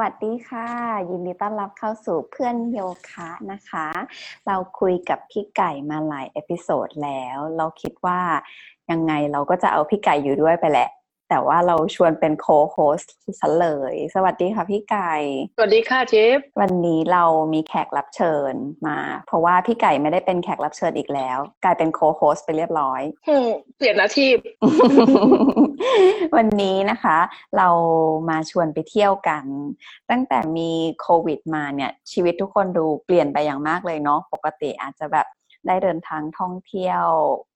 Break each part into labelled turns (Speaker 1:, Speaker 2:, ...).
Speaker 1: สวัสดีค่ะ ยินดีต้อนรับเข้าสู่เพื่อนโยคะนะคะ เราคุยกับพี่ไก่มาหลาย episode แล้ว เราคิดว่ายังไงเราก็จะเอาพี่ไก่อยู่ด้วยไปแหละ แต่ว่าเราชวนเป็น co-host ซะเลย สวัสดีค่ะพี่ไก่
Speaker 2: สวัสดีค่ะจิ๊บ
Speaker 1: วันนี้เรามีแขกรับเชิญมา เพราะว่าพี่ไก่ไม่ได้เป็นแขกรับเชิญอีกแล้ว กลายเป็น co-host ไปเรียบร้อย
Speaker 2: อืมเปลี่ยนอาชีพ
Speaker 1: วันนี้นะคะ เรามาชวนไปเที่ยวกัน ตั้งแต่มีโควิดมาเนี่ยชีวิตทุกคนดูเปลี่ยนไปอย่างมากเลยเนาะ ปกติอาจจะแบบ ได้เดินทางท่องเที่ยว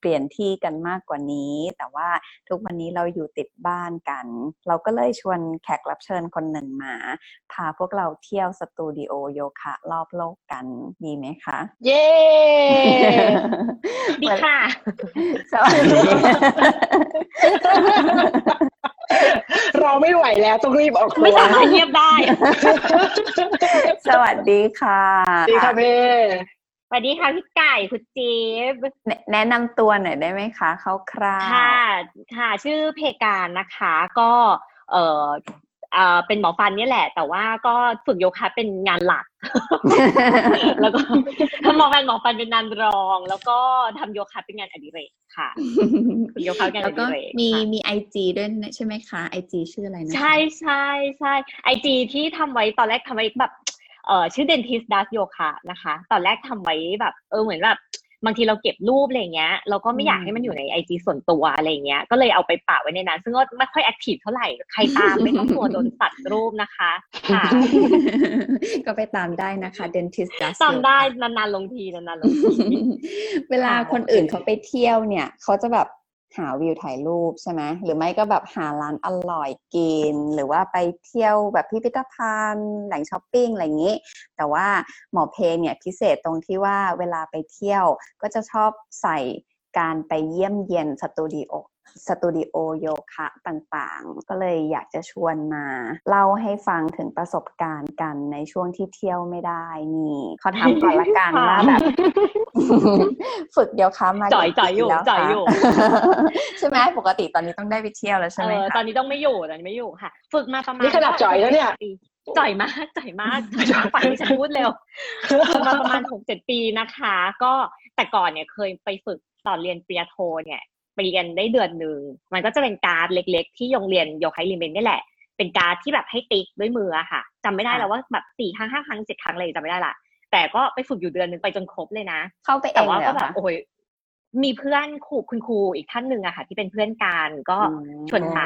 Speaker 1: เปลี่ยนที่กันมากกว่านี้ แต่ว่าทุกวันนี้เราอยู่ติดบ้านกัน เราก็เลยชวนแขกรับเชิญคนหนึ่งมา พาพวกเราเที่ยวสตูดิโอโยคะรอบโลกกันดีไหมคะ
Speaker 2: เย้
Speaker 3: ดีค่ะ
Speaker 1: สวัสดี
Speaker 2: เราไม่ไหวแล้วต้องรีบออกตั
Speaker 3: ไม่
Speaker 2: ว
Speaker 3: สามารถเงียบได้
Speaker 1: สวัสดีค่ะ
Speaker 2: ดีค่ะเพ่
Speaker 3: สวัสดีค่ะพี่ไก่คุณจี๊บ
Speaker 1: แนะแนะนำตัวหน่อยได้ไหมคะคร่าวๆ
Speaker 3: ค่ะค่ะชื่อเพการนะคะ ก็เออเอ่อเป็นหมอฟันเนี่ยแหละ แต่ว่าก็ฝึกโยคะเป็นงานหลัก แล้วก็ทำหมอฟันหมอฟันเป็นงานรอง แล้วก็ทำโยคะเป็นงานอดิเรกค่ะฝึกโยคะเป็นงาน
Speaker 1: แล้
Speaker 3: อ
Speaker 1: วก็
Speaker 3: ดิเรก
Speaker 1: มี
Speaker 3: ค่ะ
Speaker 1: มีไอจีด้วยนะใช่ไหมคะไอจีชื่ออะไรนะ
Speaker 3: ใช่ใช่ใช่ไอจีที่ทำไว้ตอนแรกทำไว้แบบ เออชื่อ dentist d a s yoga นะคะ ตอนแรกทำไว้แบบเออเหมือนแบบบางทีเราเก็บรูปอะไรเงี้ยเราก็ไม่อยากให้มันอยู่ในไอจีส่วนตัวอะไรเงี้ยก็เลยเอาไปปะไว้ในนั้น ซึ่งก็ไม่ค่อยแอคทีฟเท่าไหร่ใครตามไม่ต้องกลัวโดนตัดรูปนะคะค่ะ
Speaker 1: ก็ไปตามได้นะคะ dentist d u s
Speaker 3: ตามได้นานๆลงทีนานๆลงที
Speaker 1: เวลาคนอื่นเขาไปเที่ยวเนี่ย เขาจะแบบ หาวิวถ่ายรูปใช่ไหมหรือไม่ก็แบบหาร้านอร่อยกิน หรือว่าไปเที่ยวแบบพิพิธภัณฑ์แหล่งช้อปปิ้งอะไรอย่างนี้ แต่ว่าหมอเพลเนี่ยพิเศษตรงที่ว่าเวลาไปเที่ยวก็จะชอบใส่ การไปเยี่ยมเยียนสตูดิโอสตูดิโอโยคะต่างๆ ก็เลยอยากจะชวนมา เล่าให้ฟังถึงประสบการณ์กันในช่วงที่เที่ยวไม่ได้นี่เขาทำก่อนละกัน
Speaker 3: ค่ะ
Speaker 1: ว่าแบบฝึกโยคะมา
Speaker 3: จ่อย
Speaker 1: กี่
Speaker 3: จ่อยอยู่
Speaker 1: ปีแล้ว
Speaker 3: จ่อย
Speaker 1: คะ
Speaker 3: อยู่
Speaker 1: ใช่ไหมปกติตอนนี้ต้องได้ไปเที่ยวแล้วใช่ไหม
Speaker 3: เออ
Speaker 1: คะ
Speaker 3: ตอนนี้ต้องไม่อยู่ตอนนี้ไม่อยู่ค่ะ ฝึกมาประมาณ
Speaker 2: นี่ขนาดจ่อยแล้วเนี่ย
Speaker 3: ปีจ่อยมากจ่อยมากฝันที่ฉันพูดเร็วฝึกมาประมาณหกเจ็ดปีนะคะ ก็แต่ก่อนเนี่ยเคยไปฝึก ตอนเรียนปริญญาโทเนี่ยไปเรียนได้เดือนหนึ่งมันก็จะเป็นการ์ดเล็ก ๆ ที่โรงเรียนโยคะลิเมนนี่แหละ เป็นการ์ดที่แบบให้ติ๊กด้วยมืออะค่ะจำไม่ได้แล้วว่าแบบสี่ครั้งห้าครั้งเจ็ดครั้งอะไรจำไม่ได้ละแต่ก็ไปฝึกอยู่เดือนหนึ่งไปจนครบเลยนะ
Speaker 1: เข้าไปเอ
Speaker 3: แต่
Speaker 1: ง
Speaker 3: ว่า
Speaker 1: เลยเหร
Speaker 3: ก็
Speaker 1: อ
Speaker 3: แบบ
Speaker 1: คะ
Speaker 3: โอ้ยมีเพื่อนครูคุณครูอีกท่านหนึ่งอะค่ะ ที่เป็นเพื่อนกันก็
Speaker 1: อืม
Speaker 3: ชวนไป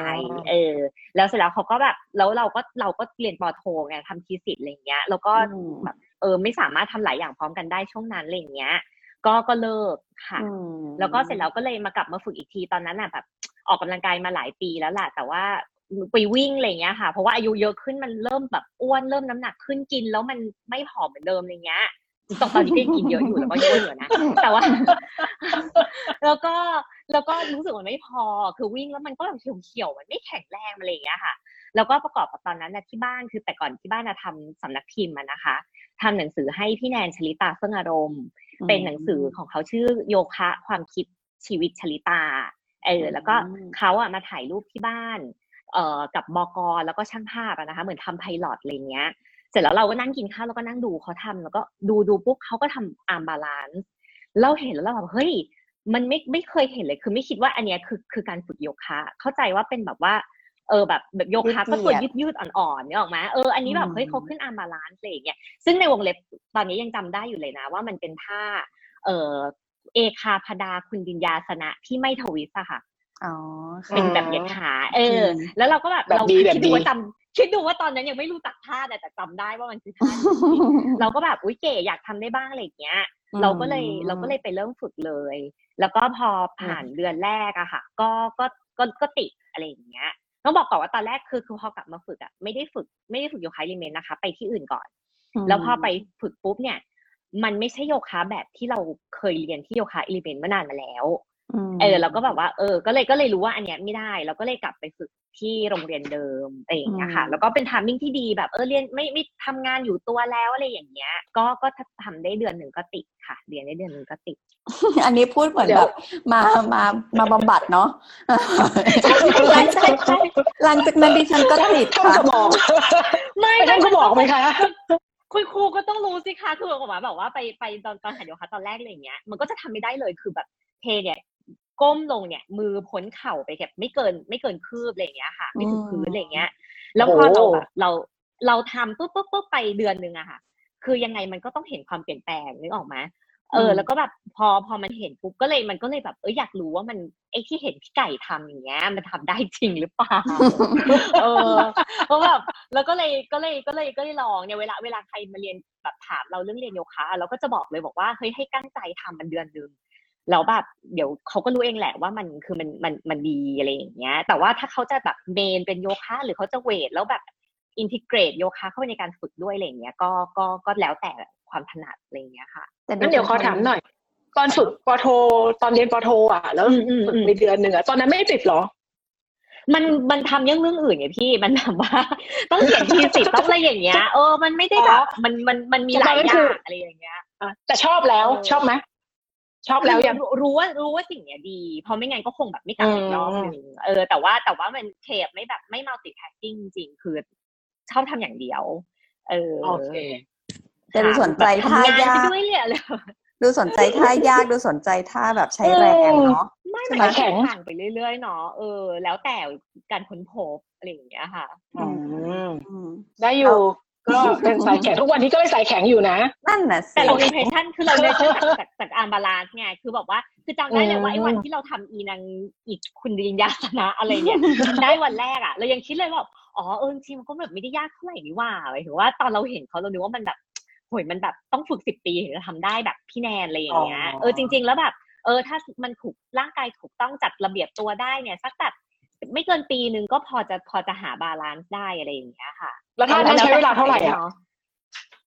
Speaker 3: เออ แล้วเสร็จแล้วเขาก็แบบแล้วเราก็เราก็เรียนปอโทไงทำทีสิทธ์อะไรอย่างเงี้ย แล้วก็
Speaker 1: อืม
Speaker 3: แบบเออไม่สามารถทำหลายอย่างพร้อมกันได้ช่วงนั้นอะไรอย่างเงี้ย ก็ก็เลิกค่ะ
Speaker 1: อืม
Speaker 3: แล้วก็เสร็จแล้วก็เลยมากลับมาฝึกอีกทีตอนนั้นอะแบบ ออกกำลังกายมาหลายปีแล้วแหละแต่ว่าไปวิ่งอะไรอย่างเงี้ยค่ะ เพราะว่าอายุเยอะขึ้นมันเริ่มแบบอ้วนเริ่มน้ำหนักขึ้นกิน แล้วมันไม่ผอมเหมือนเดิมอะไรเงี้ยตอนตอนนี้ก็ยังกินเยอะอยู่แล้วก็เยอะอยู่นะแต่ว่า แล้วก็แล้วก็รู้สึกมันไม่พอคือวิ่งแล้วมันก็แบบเขียวๆมันไม่แข็งแรงอะไรอย่างเงี้ยค่ะ แล้วก็ประกอบกับตอนนั้นนะที่บ้านคือแต่ก่อนที่บ้านนะทำสำนักพิมพ์อะนะคะ ทำหนังสือให้พี่แนนชลิตาเฟื่องอารมณ์ เป็นหนังสือของเขาชื่อโยคะความคิดชีวิตชลิตาเออแล้วก็
Speaker 1: อืม
Speaker 3: เขาอะมาถ่ายรูปที่บ้านเอ่อกับบอกอแล้วก็ช่างภาพอะนะคะเหมือนทำ pilot อะไรเงี้ยเสร็จแล้วเราก็นั่งกินข้าวแล้วก็นั่งดูเขาทำแล้วก็ดูดูปุ๊บเขาก็ทำ arm balance เราเห็นแล้วเราแบบเฮ้ยมันไม่ไม่เคยเห็นเลย คือไม่คิดว่าอันเนี้ยคือคือการฝึกโยคะ เข้าใจว่าเป็นแบบว่า เออแบบแบบโยคะก็ตัวยืดยืดๆอ่อนๆเนี่ยออกมาเอออันนี้แบบเฮ้ยเขาขึ้น arm balance อะไรอย่างเงี้ยซึ่งในวงเล็บตอนนี้ยังจำได้อยู่เลยนะ ว่ามันเป็นท่า เอ่อเอคาพดาคุณดินยาสนะที่ไม่ทวิสต์อะค่ะ
Speaker 1: อ๋อค่ะ
Speaker 3: เป็นแบบเหยียดขาเออ
Speaker 1: อืม
Speaker 3: แล้วเราก็แบบ
Speaker 2: แบบ
Speaker 3: เรา
Speaker 2: ดี
Speaker 3: คิ
Speaker 2: แบบ
Speaker 3: ดดู
Speaker 2: ดี
Speaker 3: ว่าจำคิดดูว่าตอนนั้นยังไม่รู้จักท่าแต่แต่จำได้ว่ามันคือท่านี้เราก็แบบอุ้ยเก๋อยากทำได้บ้างอะไรอย่างเงี้ย เราก็เลยเราก็เลยไปเริ่มฝึกเลย แล้วก็พอผ่านเดือนแรกอะค่ะ ก็ก็ก็ก็ติดอะไรอย่างเงี้ย ต้องบอกก่อนว่าตอนแรกคือคือพอกลับมาฝึกอะไม่ได้ฝึกไม่ได้ฝึกโยคะลิเมนนะคะ ไปที่อื่นก่อน
Speaker 1: ม
Speaker 3: แล้วพอไปฝึกปุ๊บเนี่ย มันไม่ใช่โยคะแบบที่เราเคยเรียนที่ Yoga Elements เมื่อนานมาแล้ว
Speaker 1: ม
Speaker 3: เออเราก็แบบว่าเออ ก็เลยก็เลยรู้ว่าอันเนี้ยไม่ได้ เราก็เลยกลับไปฝึกที่โรงเรียนเดิมอะไรอย่างเงี้ยค่ะแล้วก็เป็น timing ที่ดีแบบเออเรียนไม่ไม่ทำงานอยู่ตัวแล้วอะไรอย่างเงี้ย ก็ก็ทำได้เดือนหนึ่งก็ติดค่ะ เรียนได้เดือนหนึ่งก็ติด
Speaker 1: อันนี้พูดเหมือนแบบเดี๋
Speaker 2: ยว
Speaker 1: มามามาบำบัดเนาะ
Speaker 3: ใช่ใช่ใช่
Speaker 1: หลังจากนั้นดิฉันก็ติด
Speaker 2: เข้า
Speaker 1: ค่ะ
Speaker 2: สมอง
Speaker 3: ไม่
Speaker 2: ไปท่านก็บอกไหมคะ
Speaker 3: คุณครูก็ต้องรู้สิคะคือแบบว่าแบบว่าไปไปตอนตอนหัดโยคะตอนแรกอะไรอย่างเงี้ย มันก็จะทำไม่ได้เลยคือแบบเทเนี่ยก้มลงเนี่ยมือพ้นเข่าไปแบบไม่เกินไม่เกินคืบอะไรอย่างเงี้ยค่ะ ไม่ถึงพื้นอะไรอย่างเงี้ย แล้วพอเรา
Speaker 2: โอ้
Speaker 3: แบบเราเราทำปุ๊บปุ๊บปุ๊บไปเดือนหนึ่งอะค่ะ คือยังไงมันก็ต้องเห็นความเปลี่ยนแปลงนึกออกไหม เออ แล้วก็แบบพอพอมันเห็นปุ๊บก็เลยมันก็เลยแบบเอออยากรู้ว่ามันไอ้ที่เห็นพี่ไก่ทำอย่างเงี้ย มันทำได้จริงหรือเปล่าเออเพราะแบบแล้วก็เลยก็เลยก็เลยก็เลยลองเนี่ยเวลาเวลาใครมาเรียนแบบถามเราเรื่องเรียนโยคะเราก็จะบอกเลยบอกว่าเฮ้ยให้กั้นใจทำมันเดือนหนึ่งแล้วแบบเดี๋ยวเขาก็รู้เองแหละว่ามันคือมันมันมันดีอะไรอย่างเงี้ย แต่ว่าถ้าเขาจะแบบเมนเป็นโยคะ หรือเขาจะเวทแล้วแบบอินทิเกรตโยคะเข้าไปในการฝึกด้วยอะไรอย่างเงี้ยก็ก็ก็แล้วแต่ ความถนัดอะไรอย่างเงี้ยค่ะ
Speaker 1: แต่
Speaker 2: งั้นเดี๋ยวขอถามหน่อย ตอนฝึกปอโท ตอนเรียนปอโท อะ แล้ว
Speaker 3: อืมอืม
Speaker 2: ฝึก
Speaker 3: อืม
Speaker 2: ไปเดือนหนึ่งอะตอนนั้นไม่ติดเหรอ
Speaker 3: มันมันทำเรื่องเรื่องอื่นไงพี่มันแบบว่า ต้องเขียนทีสิทธ์ต้องอะไรอย่างเงี้ยเออมันไม่ได้แบบมันมันมันมีหลาย
Speaker 2: ตอนนั้น
Speaker 3: อ
Speaker 2: คื
Speaker 3: ย่า
Speaker 2: อ
Speaker 3: งอะไรอย่างเงี้ย
Speaker 2: อะแต่ชอบแล้ว
Speaker 3: เออ
Speaker 2: ชอบไหมชอบแล้วยัง
Speaker 3: รู้รู้ว่ารู้ว่าสิ่งเนี้ยดี เพราะไม่งั้นก็คงแบบไม่กลับมาอีกรอบ
Speaker 2: อืม
Speaker 3: หนึ่งเออแต่ว่าแต่ว่ามันเคบไม่แบบไม่ multitasking จริงๆคือชอบทำอย่างเดียว เออ
Speaker 2: โอเค
Speaker 1: แต่ดูสนใจ
Speaker 3: แบบ
Speaker 1: ท่า
Speaker 3: ทำงาน
Speaker 1: ยา
Speaker 3: ไป
Speaker 1: ก
Speaker 3: ด้วยเลยอะเลย
Speaker 1: ดูสนใจท่ายากดูสนใจท่าแบบใช้แรงเนาะ
Speaker 3: ไม่
Speaker 1: ใช่
Speaker 3: มัน
Speaker 1: ไหม
Speaker 3: ก็แข่งผ่านไปเรื่อยๆเนาะเออ แล้วแต่การค้นพบอะไรอย่างเงี้ยค่ะ
Speaker 2: อืม
Speaker 1: อืม
Speaker 2: ได้อยู่ก็เป็นสายแข็งทุกวันนี้ก็เป็นสายแข็งอยู่นะ
Speaker 1: นั่นน่ะสิ
Speaker 3: แต่เรา impression คือเราเลยจากจากจากอาร์บาลานซ์ไงคือแบบว่าคือจำได้เลยว่าไอ้วันที่เราทำอีนางอีกคุณดินยาสนะอะไรเนี่ยได้วันแรกอะเรายังคิดเลยว่าอ๋อเออจริงๆมันก็แบบไม่ได้ยากเท่าไหร่นี่หว่าหมายถึงว่าตอนเราเห็นเขาเรานึกว่ามันแบบ โหยมันแบบต้องฝึกสิบปีถึงจะทำได้แบบพี่แนนอะไรอย่างเงี้ย
Speaker 2: อ๋อ
Speaker 3: เออจริง ๆ แล้วแบบเออถ้ามันถูกร่างกายถูกต้องจัดระเบียบตัวได้เนี่ยสักแบบไม่เกินปีนึงก็พอจะพอจะหา balance ได้อะไรอย่างเงี้ยค่ะ
Speaker 2: แล้วท่านั้นใช้เวลาเท่าไหร่อะ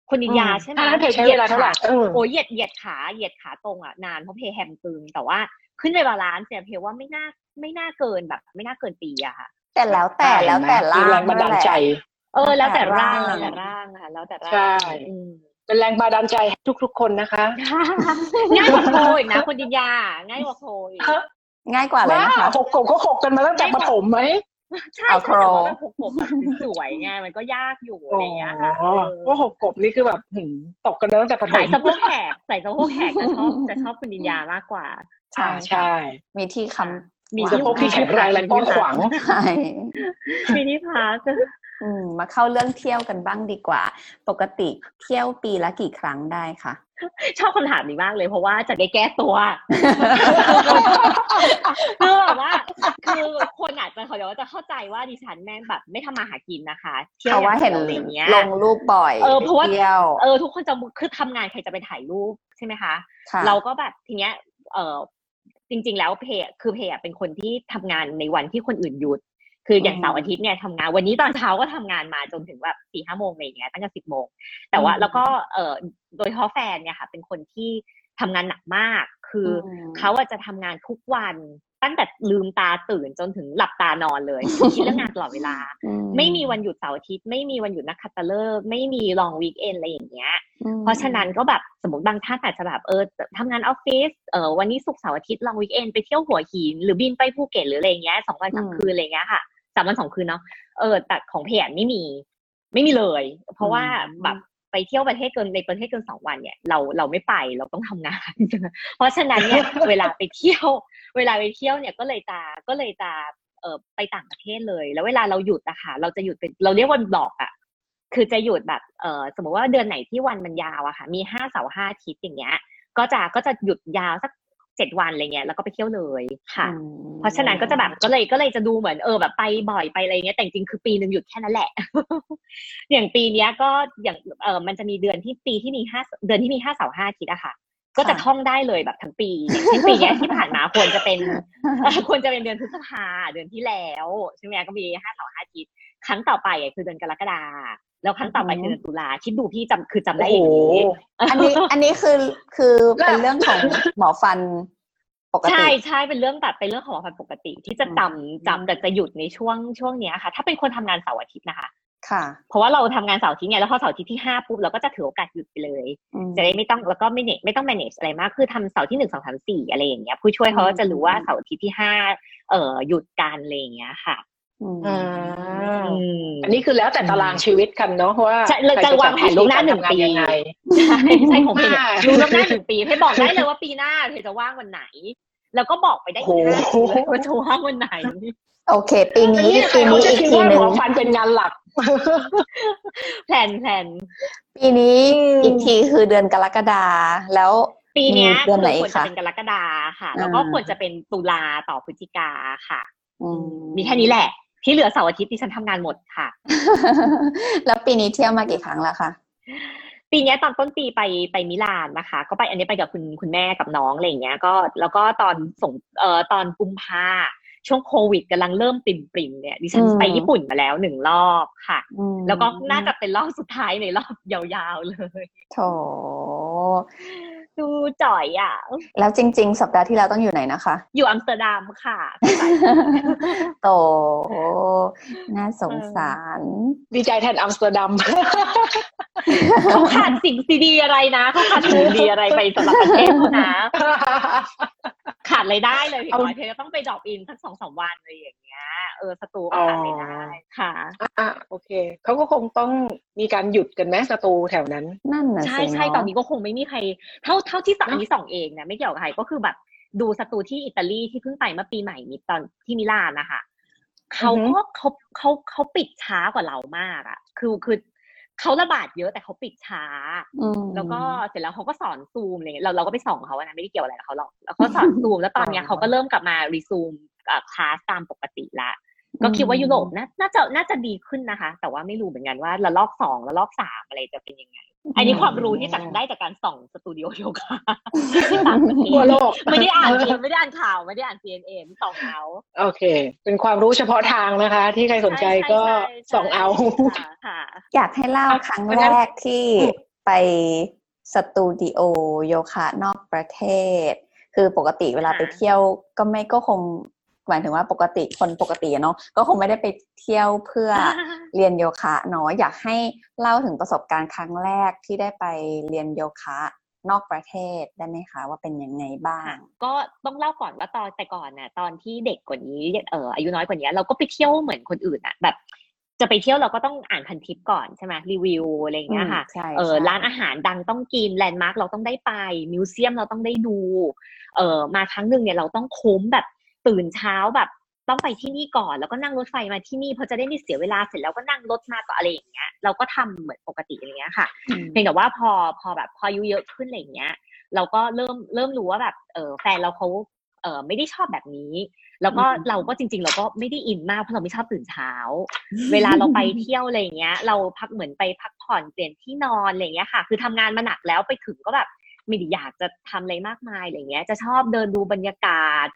Speaker 3: คุณดินยาใช่ไหม
Speaker 2: ท่านั้นใช้เวลาเท่าไหร่เออ
Speaker 3: โอ้ยเหยียดเหยียดขาเหยียดขาตรงอะนานเพราะเพย์แฮมตึงแต่ว่าขึ้นไป balance เนี่ยเพว่าไม่น่าไม่น่าเกินแบบ ไม่น่าเกินปีอะค่ะ
Speaker 1: แต่แล้วแต่แล้วแต่
Speaker 2: มี
Speaker 1: ล่าง
Speaker 2: แรงบันดาลใจ
Speaker 3: เออ แล้วแต่ร่าง
Speaker 1: แล้
Speaker 3: แล้ว
Speaker 1: วแต่
Speaker 3: แต่
Speaker 1: ร่า
Speaker 3: ร่างงค่ะ แล้วแต่ร่าง
Speaker 2: ใช่
Speaker 3: อืม
Speaker 2: เป็นแรงบันดาลใจให้ทุกๆคนนะคะ
Speaker 3: ง่ายกว่าโคอีกนะคุณดินยา ง่ายกว่าโคอีก
Speaker 1: ง่ายกว่าเลย
Speaker 2: บ้า
Speaker 1: นะคะ
Speaker 2: หกกบก็หกกันมาตั้งแต่ปฐมไหม
Speaker 3: ใช่
Speaker 1: เอา
Speaker 3: ใช่
Speaker 1: โคร
Speaker 3: แต่ว่าแบบผมแบบสวยๆไงมันก็ยากอยู่อะไรอย่างเงี้ยค่ะ
Speaker 2: อ๋อ
Speaker 3: เออ
Speaker 2: ว่าหกกบนี่คือแบบหืมตกกันมาตั้งแต่ปฐ
Speaker 3: ใส่
Speaker 2: ม
Speaker 3: สะโพกแขกใส่สะโพกแขกจะชอบจะชอบคุณดินยามากกว่า
Speaker 1: ใช่
Speaker 2: อ่าใช่
Speaker 1: มีที่คำ
Speaker 3: มี
Speaker 2: สะโพกที่แข็งแรงและกว้างขวาง
Speaker 1: ใช่
Speaker 3: มีที่พัก
Speaker 1: อื มมาเข้าเรื่องเที่ยวกันบ้างดีกว่า ปกติเที่ยวปีละกี่ครั้งได้คะ
Speaker 3: ชอบคำถามนี้มากเลยเพราะว่าจะได้แก้ตัวคือแบบว่า คือคนอาจจะเขาเรียกว่าจะเข้าใจว่าดิฉันแม่งแบบไม่ทำมาหากินนะคะ เที่ยว
Speaker 1: เพราะว่าเห็น
Speaker 3: อะไรอย่างเงี้ย
Speaker 1: ลงรูปบ่อย
Speaker 3: เออเพราะว่า
Speaker 1: ไปเที่ยว
Speaker 3: เออทุกคนจะคือทำงานใครจะไปถ่ายรูปใช่ไหมคะ
Speaker 1: ค่ะ
Speaker 3: เราก็แบบทีเนี้ยเออจริง ๆ แล้วเพย์คือเพย์อะเป็นคนที่ทำงานในวันที่คนอื่นหยุด คืออย่าง
Speaker 1: อืม
Speaker 3: เสาร์อาทิตย์เนี่ยทำงาน วันนี้ตอนเช้าก็ทำงานมาจนถึงแบบสี่ห้าโมงอะไรอย่างเงี้ยตั้งแต่สิบโมง แต่ว่า
Speaker 1: อืม
Speaker 3: แล้วก็เออโดยเฉพาะแฟนเนี่ยค่ะ เป็นคนที่ทำงานหนักมาก คืออ
Speaker 1: ม
Speaker 3: เขาอะจะทำงานทุกวันตั้งแต่ลืมตาตื่นจนถึงหลับตานอนเลยคิดเรื่องงานตลอดเวลา
Speaker 1: อื
Speaker 3: ไม่มีวันหยุดเสาร์อาทิตย์ไม่มีวันหยุดนักขัตฤกษ์ไม่มีลองวีคเอนอะไรอย่างเงี้ย
Speaker 1: อืม
Speaker 3: เพราะฉะนั้นก็แบบสมมติบางท่านอาจจะแบบเออทำงานออฟฟิศเออวันนี้ศุกร์เสาร์อาทิตย์ลอง weekend ไปเที่ยวหัวหินหรือบินไปภูเก็ตหรืออะไรเงี้ยสองวันสามคืนอะไรเงี้ยค่ะ สามวันสองคืนเนาะเออแต่ของเพไม่มี ไม่มีเลย เพราะว่าแบบไปเที่ยวประเทศเกินในประเทศเกินสองวันเนี่ยเราเราไม่ไปเราต้องทำงาน เพราะฉะนั้นเนี่ยเวลาไปเที่ยว เวลาไปเที่ยวเนี่ยก็เลยจะก็เลยจะเออไปต่างประเทศเลย แล้วเวลาเราหยุดอะค่ะ เราจะหยุดเป็นเราเรียก one block อะคือจะหยุดแบบเออสมมติว่าเดือนไหนที่วันมันยาวอะค่ะ มีห้าเสาร์ห้าอาทิตย์อย่างเงี้ย ก็จะก็จะหยุดยาวสัก เจ็ดวันอะไรเงี้ยแล้วก็ไปเที่ยวเลยค่ะ
Speaker 1: อืม
Speaker 3: เพราะฉะนั้นก็จะแบบก็เลยก็เลยจะดูเหมือนเออแบบไปบ่อยไปอะไรเงี้ยแต่จริงๆคือปีหนึ่งหยุดแค่นั้นแหละ อย่างปีเนี้ยก็อย่างเออมันจะมีเดือนที่ปีที่มีห้าเดือนที่มีห้าเสาร์ห้าอาทิตย์อะค่ะ ก็จะท่องได้เลยแบบทั้งปีอย่างเช่นปีเนี้ยที่ผ่านมาควรจะเป็นเอ่อควรจะเป็นเดือนพฤษภาเดือนที่แล้วใช่ไหมก็มีห้าเสาร์ห้าอาทิตย์ครั้งต่อไปอะคือเดือนกรกฎา แล้วครั้งต่อไปคือเดือนตุลาคิดดูพี่จำคือจำได้อย่างนี้
Speaker 1: อันนี้อันนี้คือคือเป็นเรื่องของหมอฟันปกติ
Speaker 3: ใช่ใช่เป็นเรื่องแบบเป็นเรื่องของความปกติ ที่จะ
Speaker 1: อืม
Speaker 3: จำจำแต่จะหยุดในช่วงช่วงเนี้ยค่ะ ถ้าเป็นคนทำงานเสาร์อาทิตย์นะคะ
Speaker 1: ค่ะ
Speaker 3: เพราะว่าเราทำงานเสาร์อาทิตย์ไงแล้วพอเสาร์อาทิตย์ที่ห้าปุ๊บเราก็จะถือโอกาสหยุดไปเลย
Speaker 1: อืม
Speaker 3: จะได้ไม่ต้องแล้วก็ไม่เนไม่ต้อง manage อะไรมากคือทำเสาร์ที่หนึ่งสองสามสี่อะไรอย่างเงี้ยผู้ช่วยเขาก็จะรู้ว่าเสาร์อาทิตย์ที่ห้าเอ่อหยุดการอะไรอย่างเงี้ยค่ะ
Speaker 1: อืม
Speaker 2: อืม
Speaker 3: อืม
Speaker 2: อันนี้คือแล้วแต่ตารางชีวิตกันเนาะว่า
Speaker 3: ใช่เราจะวางแผนล่วงหน้าหนึ่งปี
Speaker 2: ใครจะจัดวิธีการทำงานยังไง
Speaker 3: ใช่ใช่ของเพจ
Speaker 2: อ่า
Speaker 3: รู้ล่วงหน้าหนึ่งปีเพจบอกได้เลยว่าปีหน้าเพจจะว่างวันไหน แล้วก็บอกไปได้
Speaker 2: โอ้
Speaker 3: อีก
Speaker 2: โห
Speaker 3: ห้าปีเลยว่าจะว่างวันไหน
Speaker 1: โอเค ปี
Speaker 2: อัน
Speaker 1: นี้
Speaker 2: นี้ใคร
Speaker 1: ปี
Speaker 2: เขา
Speaker 1: นี้
Speaker 2: จะ
Speaker 1: อีก
Speaker 2: คิด
Speaker 1: ที
Speaker 2: ว่า
Speaker 1: ห
Speaker 2: ห
Speaker 1: นึ่
Speaker 2: ม
Speaker 1: ง
Speaker 2: อฟันเป็นงานหลัก
Speaker 3: แผนแผน
Speaker 1: ปีนี้
Speaker 2: อืม
Speaker 1: อีกทีคือเดือนกรกฎาแล้ว
Speaker 3: ปีเนี้ย
Speaker 1: มีเดือนไหน
Speaker 3: คือควร
Speaker 1: คะ
Speaker 3: จะเป็นกรกฎาค่ะ แล้วก็
Speaker 1: อ่า
Speaker 3: ควรจะเป็นตุลาต่อพฤศจิกาค่ะ
Speaker 1: อืม
Speaker 3: มีแค่นี้แหละ ที่เหลือเสาร์อาทิตย์ที่ฉันทำงานหมดค่ะ
Speaker 1: แล้วปีนี้เที่ยวมากี่ครั้งแล้วคะ
Speaker 3: ปีเนี้ยตอนต้นปีไปไปมิลานนะคะ ก็ไปอันนี้ไปกับคุณคุณแม่กับน้องอะไรอย่างเงี้ย ก็แล้วก็ตอนส่งเอ่อตอนกุมภาช่วงโควิดกำลังเริ่มปริมปริมๆเนี่ยดิฉัน
Speaker 1: อืม
Speaker 3: ไปญี่ปุ่นมาแล้วหนึ่งรอบค่ะ
Speaker 1: อืม
Speaker 3: แล้วก็น่าจะเป็นรอบสุดท้ายในรอบยาวๆเลย
Speaker 1: โถ
Speaker 3: ดูจ่อยอะ
Speaker 1: แล้วจริง ๆ สัปดาห์ที่แล้วต้องอยู่ไหนนะคะ
Speaker 3: อยู่อัมสเตอร์ดัมค่ะ
Speaker 1: โต น่าสงสาร
Speaker 2: ดีใจแทนอัมสเตอร์ดัม
Speaker 3: เขาขาดสิ่งดีๆอะไรนะเขาขาดสิ่งดีอะไรไปสำหรับประเทศเขานะ ขาดรายได้เลยพี่
Speaker 2: อย่าง
Speaker 3: น้อยเธอก็ต้องไป drop in สักสองสามวันอะไรอย่างเงี้ยเออสตูก็ขาดรายได้ค่ะ
Speaker 2: อะโอเคเขาก็คงต้องมีการหยุดกันไหมสตูแถวนั้น
Speaker 1: นั่นน่ะ
Speaker 3: ใช่
Speaker 1: สิ
Speaker 3: ใช่
Speaker 1: เะ
Speaker 3: ตอนนี้ก็คงไม่มีใคร เท่าเท่าที่สั่ง
Speaker 2: เนอะ
Speaker 3: นี้ส่องเองนะไม่เกี่ยวกับใครก็คือแบบดูสตูที่อิตาลีที่เพิ่งไปเมื่อปีใหม่มิตอนที่มิลานนะคะเขาก็เขาเขาเขาปิดช้ากว่าเรามากอะคือคือ เขาระบาดเยอะแต่เขาปิดช้า
Speaker 1: อืม
Speaker 3: แล้วก็เสร็จแล้วเขาก็สอนซูมอะไรเงี้ยเราเราก็ไปส่องเขาอะนะไม่ได้เกี่ยวอะไรกับเขาหรอกแล้วเขาสอนซูมแล้วตอนเนี้ยเขาก็เริ่มกลับมารีซูมคลาสตามปกติละก็คิดว่ายุโรปน่าน่าจะน่าจะดีขึ้นนะคะ แต่ว่าไม่รู้เหมือนกันว่าระลอกสองระลอกสามอะไรจะเป็นยังไง อันนี้ความรู้ที่จากได้จากการส่องสตูดิโอโยคะที่ต่างประเท
Speaker 2: ทั่ว
Speaker 3: ศ
Speaker 2: โลก
Speaker 3: ไม่ได้อ่านเองไม่ได้อ่านข่าวไม่ได้อ่าน CNN ส่องเอา
Speaker 2: โอเค เป็นความรู้เฉพาะทางนะคะ ที่ใครสนใจก็
Speaker 3: ช่ช่ใช่
Speaker 2: ส่องเอา
Speaker 3: ค่ะค่ะ
Speaker 1: อยากให้เล่า
Speaker 2: เอา
Speaker 1: ครั้ง
Speaker 2: วัน
Speaker 1: แร
Speaker 2: นั้น
Speaker 1: กที่ไปสตูดิโอโยคะนอกประเทศ คือปกติเวลา
Speaker 3: ค่ะ
Speaker 1: ไปเที่ยวก็ไม่ก็คง หมายถึงว่าปกติคนปกติอะเนาะก็คงไม่ได้ไปเที่ยวเพื่อเรียนโยคะเนาะอยากให้เล่าถึงประสบการณ์ครั้งแรกที่ได้ไปเรียนโยคะนอกประเทศได้ไหมคะว่าเป็นยังไงบ้าง
Speaker 3: ก็ต้องเล่าก่อนว่าตอนแต่ก่อนน่ะตอนที่เด็กกว่านี้เอออายุน้อยกว่านี้เราก็ไปเที่ยวเหมือนคนอื่นอะแบบ จะไปเที่ยวเราก็ต้องอ่านพันทิปก่อนใช่ไหมรีวิวอะไรอย่างเงี้ยค่ะ
Speaker 1: อืมใช่
Speaker 3: เออ
Speaker 1: ใช่
Speaker 3: ร้านอาหารดังต้องกินแลนด์มาร์กเราต้องได้ไปมิวเซียมเราต้องได้ดูเออมาครั้งหนึ่งเนี่ยเราต้องคุ้มแบบ ตื่นเช้าแบบต้องไปที่นี่ก่อน แล้วก็นั่งรถไฟมาที่นี่เพราะจะได้ไม่เสียเวลาเสร็จแล้วก็นั่งรถมาต่ออะไรอย่างเงี้ย เราก็ทำเหมือนปกติอย่างเงี้ยค่ะเพียงแต่ว่าพอพอแบบพออายุเยอะขึ้นอะไรอย่างเงี้ย เราก็เริ่มเริ่มรู้ว่าแบบเออแฟนเราเขาเออไม่ได้ชอบแบบนี้ แล้วก็
Speaker 1: อืม
Speaker 3: เราก็จริง ๆ เราก็ไม่ได้อินมากเพราะเราไม่ชอบตื่นเช้า เวลาเราไปเที่ยวอะไรอย่างเงี้ย เราพักเหมือนไปพักผ่อนเปลี่ยนที่นอนอะไรอย่างเงี้ยค่ะ คือทำงานมาหนักแล้วไปถึงก็แบบไม่ได้อยากจะทำอะไรมากมายอะไรอย่างเงี้ย จะชอบเดินดูบรรยากาศ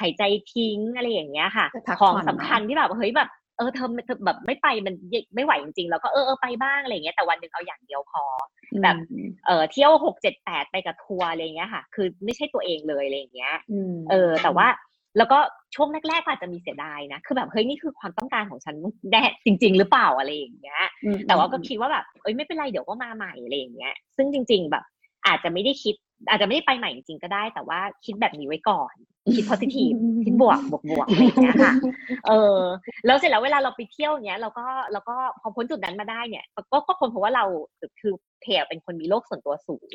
Speaker 3: หายใจทิ้งอะไรอย่างเงี้ยค่ะ
Speaker 1: ไปพัก
Speaker 3: ของ
Speaker 1: ผ่อน
Speaker 3: สำคัญที่แบบเฮ้ยแบบเออเธอเธอแบบไม่ไปมันไม่ไหวจริงๆ แล้วก็เออเออไปบ้างอะไรอย่างเงี้ยแต่วันหนึ่งเอาอย่างเดียวพอแบบเออเที่ยวหกเจ็ดแปดไปกับทัวร์อะไรอย่างเงี้ยค่ะ คือไม่ใช่ตัวเองเลยอะไรอย่างเงี้ย
Speaker 1: ม
Speaker 3: เออ แต่ว่าแล้วก็ช่วงแรกๆก็อาจจะมีเสียดายนะ คือแบบเฮ้ยนี่คือความต้องการของฉันแน่จริง ๆ หรือเปล่าอะไรอย่างเงี้ย
Speaker 1: อืม
Speaker 3: แต่ว่าก็คิดว่าแบบเอ้ยไม่เป็นไรเดี๋ยวก็มาใหม่อะไรอย่างเงี้ย ซึ่งจริง ๆ แบบ อาจจะไม่ได้คิด อาจจะไม่ได้ไปใหม่จริงๆก็ได้ แต่ว่าคิดแบบนี้ไว้ก่อน คิด positive คิดบวกบวกบวกอะไรอย่างเงี้ยค่ะ เออ แล้วเสร็จแล้วเวลาเราไปเที่ยวเนี้ยเราก็เราก็พอพ้นจุดนั้นมาได้เนี่ย ก็ก็คนเพราะว่าเราคือเพยเป็นคนมีโลกส่วนตัวสูง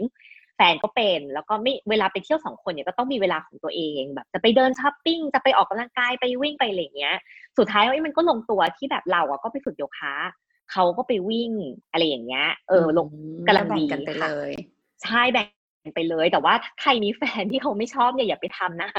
Speaker 3: แฟนก็เป็น แล้วก็ไม่เวลาไปเที่ยวสองคนเนี่ยก็ต้องมีเวลาของตัวเองแบบ จะไปเดินช้อปปิ้งจะไปออกกำลังกายไปวิ่งไปอะไรอย่างเงี้ย สุดท้ายเอ้ยมันก็ลงตัวที่แบบเราอะก็ไปฝึกโยคะเขาก็ไปวิ่งอะไรอย่างเงี้ย เออ ลงกำลังดี
Speaker 1: แบ่กันไป
Speaker 3: ค่ะ
Speaker 1: เลย
Speaker 3: ใช่แบ่ง ไปเลย แต่ว่าถ้าใครมีแฟนที่เขาไม่ชอบเนี่ยอย่าไปทำนะ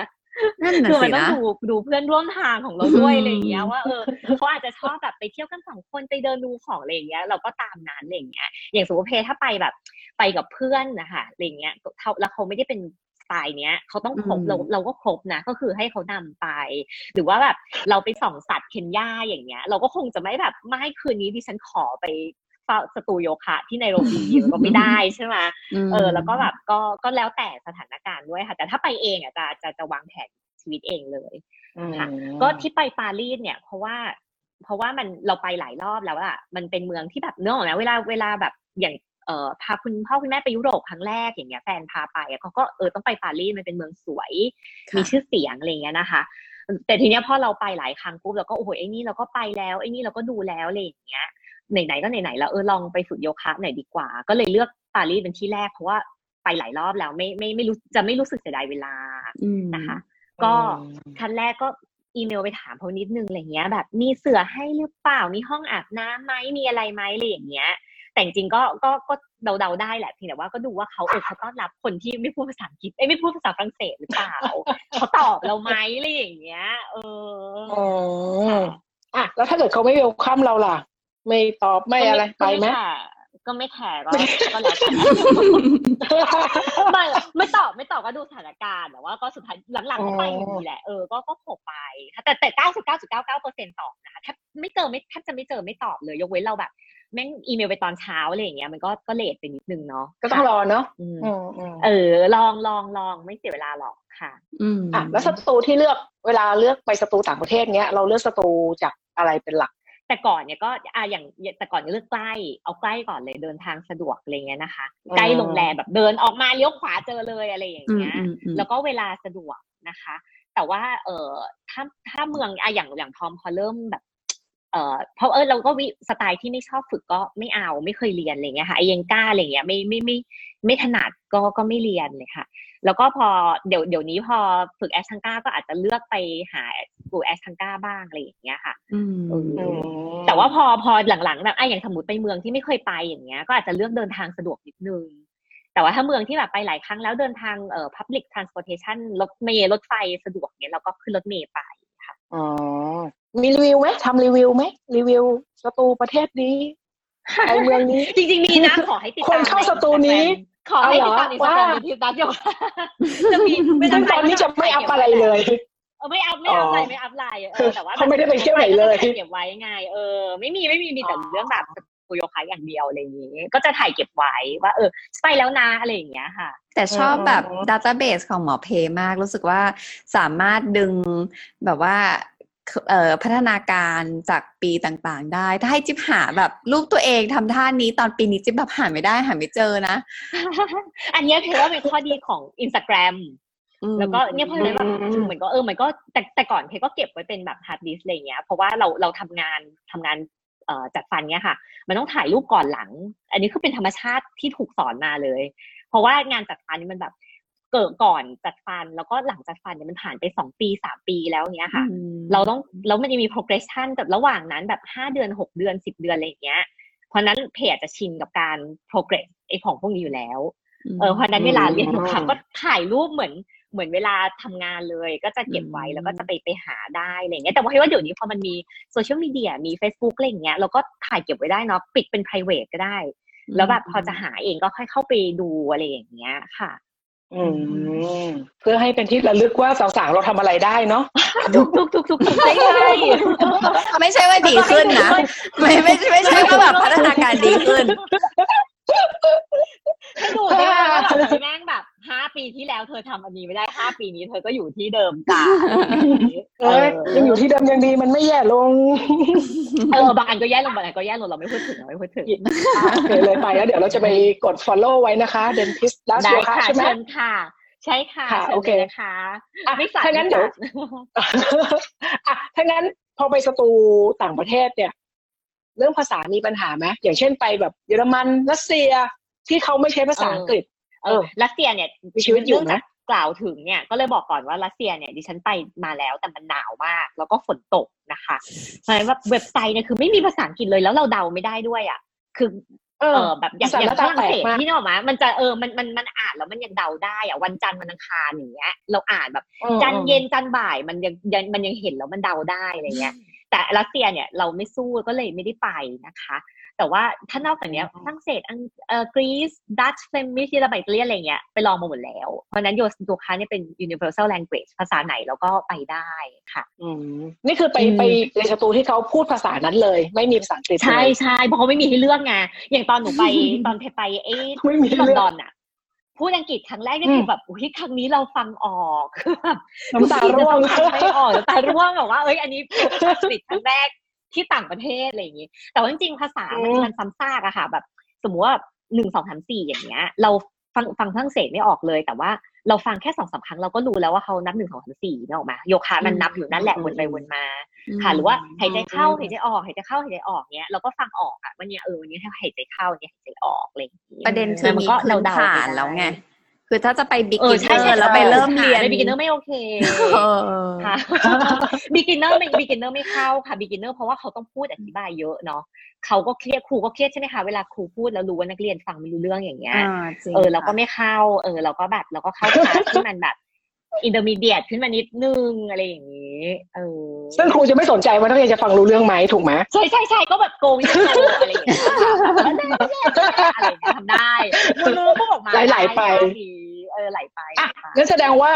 Speaker 1: นั่นน่ะ
Speaker 3: คือมั
Speaker 1: สิ
Speaker 3: นต้อง
Speaker 1: นะ
Speaker 3: ดูดูเพื่อนร่วมทางของเราด้วย
Speaker 1: อืม
Speaker 3: อะไรอย่างเงี้ยว่าเออเขาอาจจะชอบแบบไปเที่ยวกันสองคนไปเดินดูของอะไรอย่างเงี้ยเราก็ตามนั้นอะไรอย่างเงี้ยอย่างสมมติเพถ้าไปแบบไปกับเพื่อนนะคะอะไรอย่างเงี้ยเขาแล้วเขาไม่ได้เป็นสไตล์เนี้ยเขาต้องครบ
Speaker 1: อืม
Speaker 3: เราเราก็ครบนะ ก็คือให้เขานำไป หรือว่าแบบเราไปส่องสัตว์เคนยาอย่างเงี้ย เราก็คงจะไม่แบบไม่คืนนี้ดิฉันขอไปเฝ้า สตูโยคะที่ไนโรบีก็ไม่ได้ใช่ไหม
Speaker 1: ม
Speaker 3: เออ แล้วก็แบบก็ก็แล้วแต่สถานการณ์ด้วยค่ะ แต่ถ้าไปเองอะจะจะจะวางแผนชีวิตเองเลยค่ะ ก็ที่ไปปารีสเนี่ย เพราะว่า เพราะว่ามันเราไปหลายรอบแล้วอะมันเป็นเมืองที่แบบเนื้อออกไหมเวลาเวลาแบบอย่างเอ่อพาคุณพ่อคุณแม่ไปยุโรปครั้งแรกอย่างเงี้ยแฟนพาไปอะเขาก็เออต้องไปปารีสมันเป็นเมืองสวย
Speaker 1: ค่ะ
Speaker 3: มีชื่อเสียงอะไรเงี้ยนะคะ แต่ทีเนี้ยพอเราไปหลายครั้งปุ๊บเราก็โอ้โหไอ้นี่เราก็ไปแล้วไอ้นี่เราก็ดูแล้วอะไรอย่างเงี้ย ไหนๆก็ไหนๆแล้วเออลองไปฝึกโยคะหน่อยดีกว่า ก็เลยเลือกปารีสเป็นที่แรกเพราะว่าไปหลายรอบแล้วไม่ไม่ไม่รู้จะไม่รู้สึกเสียดายเวลา
Speaker 1: อืม
Speaker 3: นะคะ ก็ขั้นแรกก็อีเมลไปถามเขานิดนึงอะไรเงี้ย แบบมีเสือให้หรือเปล่ามีห้องอาบน้ำไหมมีอะไรไหมอะไรอย่างเงี้ย แต่จริงๆก็ก็ก็เดาๆได้แหละเพียงแต่ว่าก็ดูว่าเขาเออเขาต้อนรับคนที่ไม่พูดภาษาอังกฤษเอ้ยไม่พูดภาษาฝรั่งเศสหรือเปล่าเขาตอบเราไหมอะไรอย่างเงี้ย เออ
Speaker 2: อ๋ออะแล้วถ้าเกิดเขาไม่เวลคัมเราล่ะ ไม่ตอบไม่อะไรไปไหม
Speaker 3: ก็ไม่แคร์ก็ก็แล้วกันไม่ไม่ตอบไม่ตอบก็ดูสถานการณ์แต่ว่าก็สุดท้ายหลังๆก็ไปอยู่ดีแหละเออก็ก็โผล่ไป แต่แต่เก้าสิบเก้าจุดเก้าเก้าเปอร์เซ็นต์ตอบนะคะแทบไม่เจอไม่แทบจะไม่เจอไม่ตอบเลยยกเว้นเราแบบแม่งอีเมลไปตอนเช้าอะไรอย่างเงี้ยมันก็ก็เลทไปนิดนึงเนาะ
Speaker 2: ก็ต้องรอเนาะ
Speaker 3: อืม
Speaker 2: อืมอืม
Speaker 3: เออ ลองลองลองไม่เสียเวลาหรอกค่ะ
Speaker 1: อืม
Speaker 2: อะแล้วสตูที่เลือกเวลาเลือกไปสตูต่างประเทศเนี้ยเราเลือกสตูจากอะไรเป็นหลัก
Speaker 3: แต่ก่อนเนี่ยก็อ่าอย่างแต่ก่อนเนี่ยเลือกใกล้ เอาใกล้ก่อนเลยเดินทางสะดวกอะไรเงี้ยนะคะ
Speaker 2: อืม
Speaker 3: ใกล้โรงแรมแบบเดินออกมาเลี้ยวขวาเจอเลยอะไรอย่าง
Speaker 1: อืม
Speaker 3: เงี้ย
Speaker 1: อืมอืม
Speaker 3: แล้วก็เวลาสะดวกนะคะ แต่ว่าเออถ้าถ้าเมืองอะอย่างอย่างพร้อมพอเริ่มแบบ เออเพราะเออเราก็วิสไตล์ที่ไม่ชอบฝึกก็ไม่เอาไม่เคยเรียนอะไรเงี้ยค่ะไอยังกล้าอะไรเงี้ยไม่ไม่ไม่ไม่ถนัดก็ก็ไม่เรียนเลยค่ะ แล้วก็พอเดี๋ยวเดี๋ยวนี้พอฝึกแอสทังก้าก็อาจจะเลือกไปหากูแอสทังก้าบ้างอะไรอย่างเงี้ยค่ะ
Speaker 1: อืม
Speaker 3: เออ
Speaker 2: อืม
Speaker 3: แต่ว่าพอพอหลังๆแบบไอ้อย่างสมมติไปเมืองที่ไม่เคยไปอย่างเงี้ย ก็อาจจะเลือกเดินทางสะดวกนิดนึงแต่ว่าถ้าเมืองที่แบบไปหลายครั้งแล้วเดินทางเอ่อ public transportation รถเมล์รถไฟสะดวกเนี้ยเราก็ขึ้นรถเมล์ไป
Speaker 2: อ๋อ มีรีวิวไหมทำรีวิวไหมรีวิวสตูประเทศนี้ไอเมืองนี้
Speaker 3: จริงๆมีนะขอให้ติดตาม
Speaker 2: คนเข้าสตูนี้
Speaker 3: ขอให้ติดตาม
Speaker 2: เอา
Speaker 3: อิน
Speaker 2: เหร
Speaker 3: ส
Speaker 2: อ
Speaker 3: ตาแกรม
Speaker 2: ว่า
Speaker 3: ที่ตัดอยู่จะมีไม่
Speaker 2: ซึ่งตอนนี้จะไม่อัพอะไรเลย
Speaker 3: เออไม่อัพไม่อัพอะไร
Speaker 2: อ๋อ
Speaker 3: ไม่อัพไลน์เออแต่ว่า
Speaker 2: เขาไม่ได้ไปเที่ยวไหนเลย
Speaker 3: ก็จะถ่าเก็บไว้ไงเออไม่มีไม่มีมีแต่เรื่องแบบสตูโยคะอย่างเดียวอะไรอย่างนี้ ก็จะถ่ายเก็บไว้ว่าเออไปแล้วนะอะไรอย่างเงี้ยค่ะ
Speaker 1: แต่ชอบแบบ
Speaker 2: อืม
Speaker 1: ดัต a b เบสของหมอเพมากรู้สึกว่าสามารถดึงแบบว่าเอ่อ พัฒนาการจากปีต่างๆ ได้ ถ้าให้จิ๊บหาแบบรูปตัวเองทำท่านี้ตอนปีนี้จิ๊บแบบหาไม่ได้หาไม่เจอนะ
Speaker 3: อันเนี้ยถือว่าเป็นข้อดีของอินสตาแกรม
Speaker 1: อืม
Speaker 3: แล้วก็เนี่ยเพราะฉะนั้นแบบ
Speaker 2: อืม
Speaker 3: เหมือนก็เออมันก็แต่แต่ก่อนเพก็เก็บไว้เป็นแบบ hard disk อะไรเงี้ยเพราะว่าเราเราทำงานทำงานเอ่อจัดฟันเนี้ยค่ะ มันต้องถ่ายรูปก่อนหลัง อันนี้คือเป็นธรรมชาติที่ถูกสอนมาเลย เพราะว่างานจัดฟันนี่มันแบบ เกิดก่อนจัดฟันแล้วก็หลังจัดฟันเนี่ยมันผ่านไปสองปีสามปีแล้วเนี้ยค่ะ
Speaker 1: อืม
Speaker 3: เราต้องแล้วมันจะมี progression กับระหว่างนั้นแบบห้าเดือนหกเดือนสิบเดือนอะไรอย่างเงี้ย เพราะฉะนั้นเพจจะชินกับการ progress ไอ้ของพวกนี้อยู่แล้วเออเพราะฉะนั้นเวลาเรียน
Speaker 2: อืม
Speaker 3: ค่ะก็ถ่ายรูปเหมือนเหมือนเวลาทำงานเลย ก็จะเก็บไว้
Speaker 1: อืม
Speaker 3: แล้วก็จะไปไปหาได้อะไรเงี้ยแต่ว่าว่าเดี๋ยวนี้พอมันมีโซเชียลมีเดียมี Facebook อะไรอย่างเงี้ยเราก็ถ่ายเก็บไว้ได้เนาะปิดเป็น private ก็ได้ แล้วแบบพอจะหาเองก็ค่อยเข้าไปดูอะไรอย่างเงี้ยค่ะ
Speaker 2: อืมเพื่อให้เป็นที่ระลึกว่าสาวๆเราทำอะไรได้เนาะ
Speaker 3: ทุกทุกทุกทุกทุกได้ใช่
Speaker 1: ไม่ใช่ว่าดีขึ้นนะ ไม่ไม่ไม่ใช่ว่าแบบพัฒนาการดีขึ้น
Speaker 3: ให้ดูได้ว่าแบบเฮ้ยแม่งแบบห้าปีที่แล้วเธอทำอันนี้ไม่ได้ห้าปีนี้เธอก็อยู่ที่เดิมจ้า
Speaker 2: เอ้ยยังอยู่ที่เดิมยังดีมันไม่แย่ลง
Speaker 3: เออบางอันก็แย่ลงบางอันก็แย่ลงเราไม่พูดถึงเราไม่พูดถึง
Speaker 2: โอเคเลยไปแล้วเดี๋ยวเราจะไปกด follow ไว้นะคะ dentist ดัส
Speaker 3: ได้
Speaker 2: โยคะ
Speaker 3: ค่ะ
Speaker 2: ใช่ไหม
Speaker 3: เชิญค่ะ ใช่ค่ะ
Speaker 2: ค่ะ
Speaker 3: เชิญ
Speaker 2: โอเค
Speaker 3: เลยนะคะ
Speaker 2: อะ
Speaker 3: ไม่สั่
Speaker 2: ถ้างั้นเดี๋ยวอะถ้างั้นพอไปสตูต่างประเทศเนี่ย เรื่องภาษามีปัญหาไหมอย่างเช่นไปแบบเยอรมันรัสเซียที่เขาไม่ใช้ภาษาอังกฤษ
Speaker 3: เออรัสเซียเนี่ย
Speaker 2: มีชีวิตอยู่ไหม
Speaker 3: เนื่งจากกล่าวถึงเนี่ยก็เลยบอกก่อนว่ารัสเซียเนี่ยดิฉันไปมาแล้วแต่มันหนาวมาก แล้วก็ฝนตกนะคะเพราะฉะนั้นว่าเว็บไซต์เนี่ยคือไม่มีภาษาอังกฤษเลยแล้วเราเดาไม่ได้ด้วยอะคือ
Speaker 2: เอ
Speaker 3: เอ
Speaker 2: อ
Speaker 3: อแบบอย่าง
Speaker 2: สาร
Speaker 3: อย่างฝ
Speaker 2: ตา
Speaker 3: รั่ง
Speaker 2: แต
Speaker 3: เศ
Speaker 2: ก
Speaker 3: ส
Speaker 2: มาก
Speaker 3: ที่นี่ออกมา มันจะเออมันมันมันอ่านแล้วมันยังเดาได้อะวันจันทร์วันอังคารอย่างเงี้ย เราอ่านแบบจันทร์เย็นจันทร์บ่ายมันยังยังมันยังเห็นแล้วมันเดาได้อะไรเงี้ย แต่รัสเซียเนี่ยเราไม่สู้ก็เลยไม่ได้ไปนะคะ แต่ว่าถ้านอกจากเนี้ย
Speaker 2: อืม
Speaker 3: ฝรั่งเศสอังเอ่อกรีซดัตช์ Flemish เยอรมันอิตาเลียนอะไรเงี้ยไปลองมาหมดแล้ว เพราะฉะนั้นโยตัวค้าเนี่ยเป็น universal language ภาษาไหนเราก็ไปได้ค่ะ
Speaker 2: อืมนี่คือไป
Speaker 3: อืม
Speaker 2: ไปในสตูที่เขาพูดภาษานั้นเลย ไม่มีภาษาอังกฤษเลย
Speaker 3: ใช่ใช่เพราะเขาไม่มีให้เลือกไงอย่างตอนหนูไปตอนไปไปเอ้
Speaker 2: ไม่มี
Speaker 3: ที่
Speaker 2: ให้
Speaker 3: ลอน
Speaker 2: เลือก
Speaker 3: ดอนอะพูดอังกฤษครั้งแรกนี่
Speaker 2: อืม
Speaker 3: คือแบบอุ้ยครั้งนี้เราฟังออกคือแบบ
Speaker 2: น้ำตาร่วง
Speaker 3: ฟัไม่ออกน้ำตาร่วงแบบว่าเอ้ยอันนี้เป็นภาษาอังกฤษครั้งแรก ที่ต่างประเทศอะไรอย่างงี้ แต่ว่าจริงๆภาษามัน
Speaker 2: อืม
Speaker 3: มันซ้ำซากอะค่ะ แบบ สมมติว่าหนึ่งสองสามสี่อย่างเงี้ย เราฟังฟังฝรั่งเศสไม่ออกเลย แต่ว่าเราฟังแค่สองสามครั้งเราก็รู้แล้วว่าเขานับหนึ่งสองสามสี่นึกออกมา โยคะมันนับอยู่นั่นแหละวนไปวนมาค่ะ หรือว่าหายใจเข้าหายใจออกหายใจเข้าหายใจออกเนี้ยเราก็ฟังออกอะว่าเนี่ยเออวันนี้หายใจเข้าเนี่ยหายใจออกอะไรอย่างงี้
Speaker 1: ประเด็นคือ
Speaker 3: มั
Speaker 1: มี
Speaker 3: ก็
Speaker 1: พื้น
Speaker 3: เดาๆ
Speaker 1: ฐาน
Speaker 3: ปด้
Speaker 1: แล้วไง คือถ้าจะไปบิ๊ก
Speaker 3: เออใช่ใช่
Speaker 1: แล้วไปเริ่มเรียน
Speaker 3: ใน beginner ไม่โอเค
Speaker 1: เออ
Speaker 3: ค่ะ beginner ไม่ beginner ไม่เข้าค่ะ beginner เพราะว่าเขาต้องพูดอธิบายเยอะเนาะเขาก็เครียดครูก็เครียดใช่ไหมคะเวลาครูพูดแล้วรู้ว่านักเรียนฟังไม่รู้เรื่องอย่างเงี้ย
Speaker 1: อ่าจริง
Speaker 3: เออเราก็
Speaker 1: ค่ะ
Speaker 3: ไม่เข้า เออเราก็แบบเราก็เข้าคลาสที่มันแบบ intermediate ขึ้นมานิดนึงอะไรอย่างนี้ เออ
Speaker 2: ซึ่งครูจะไม่สนใจว่านักเรียนจะฟังรู้เรื่องไหมถูกไหม
Speaker 3: ใช่ใช่ใช่ก็แบบโกวิโกอะไรอย่างเงี้ยค่ะแบบว่าได้ได้อะไรอย่างเงี้ยทำได้มือก็ออกมา
Speaker 2: ไหลๆไป
Speaker 3: ด้ดีเออไหลไป
Speaker 2: อะ
Speaker 3: ค่ะ
Speaker 2: งั้นแสดงว่า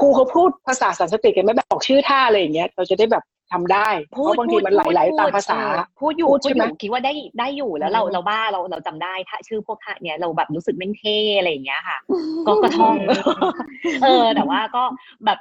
Speaker 2: ครูเขาพูดภาษาสันสกฤตกันไหม่แบบบอกชื่อท่าอะไรอย่างเงี้ย เราจะได้แบบ ทำได้เพราะบางทีมันไหลๆตามภาษา
Speaker 3: เออพูดอยู่
Speaker 2: พู
Speaker 3: พู
Speaker 2: ด
Speaker 3: ด
Speaker 2: ใช่
Speaker 3: อ
Speaker 2: ไหม
Speaker 3: ยู่คิดว่าได้ได้อยู่แล้วเรา
Speaker 2: อืม
Speaker 3: เราบ้าเราเราจำได้ถ้าชื่อพวกท่าเนี้ยเราแบบรู้สึกแม่งเท่อะไรอย่างเงี้ยค่ะ ก็ก็ท่องเออแต่ว่าก็แบบ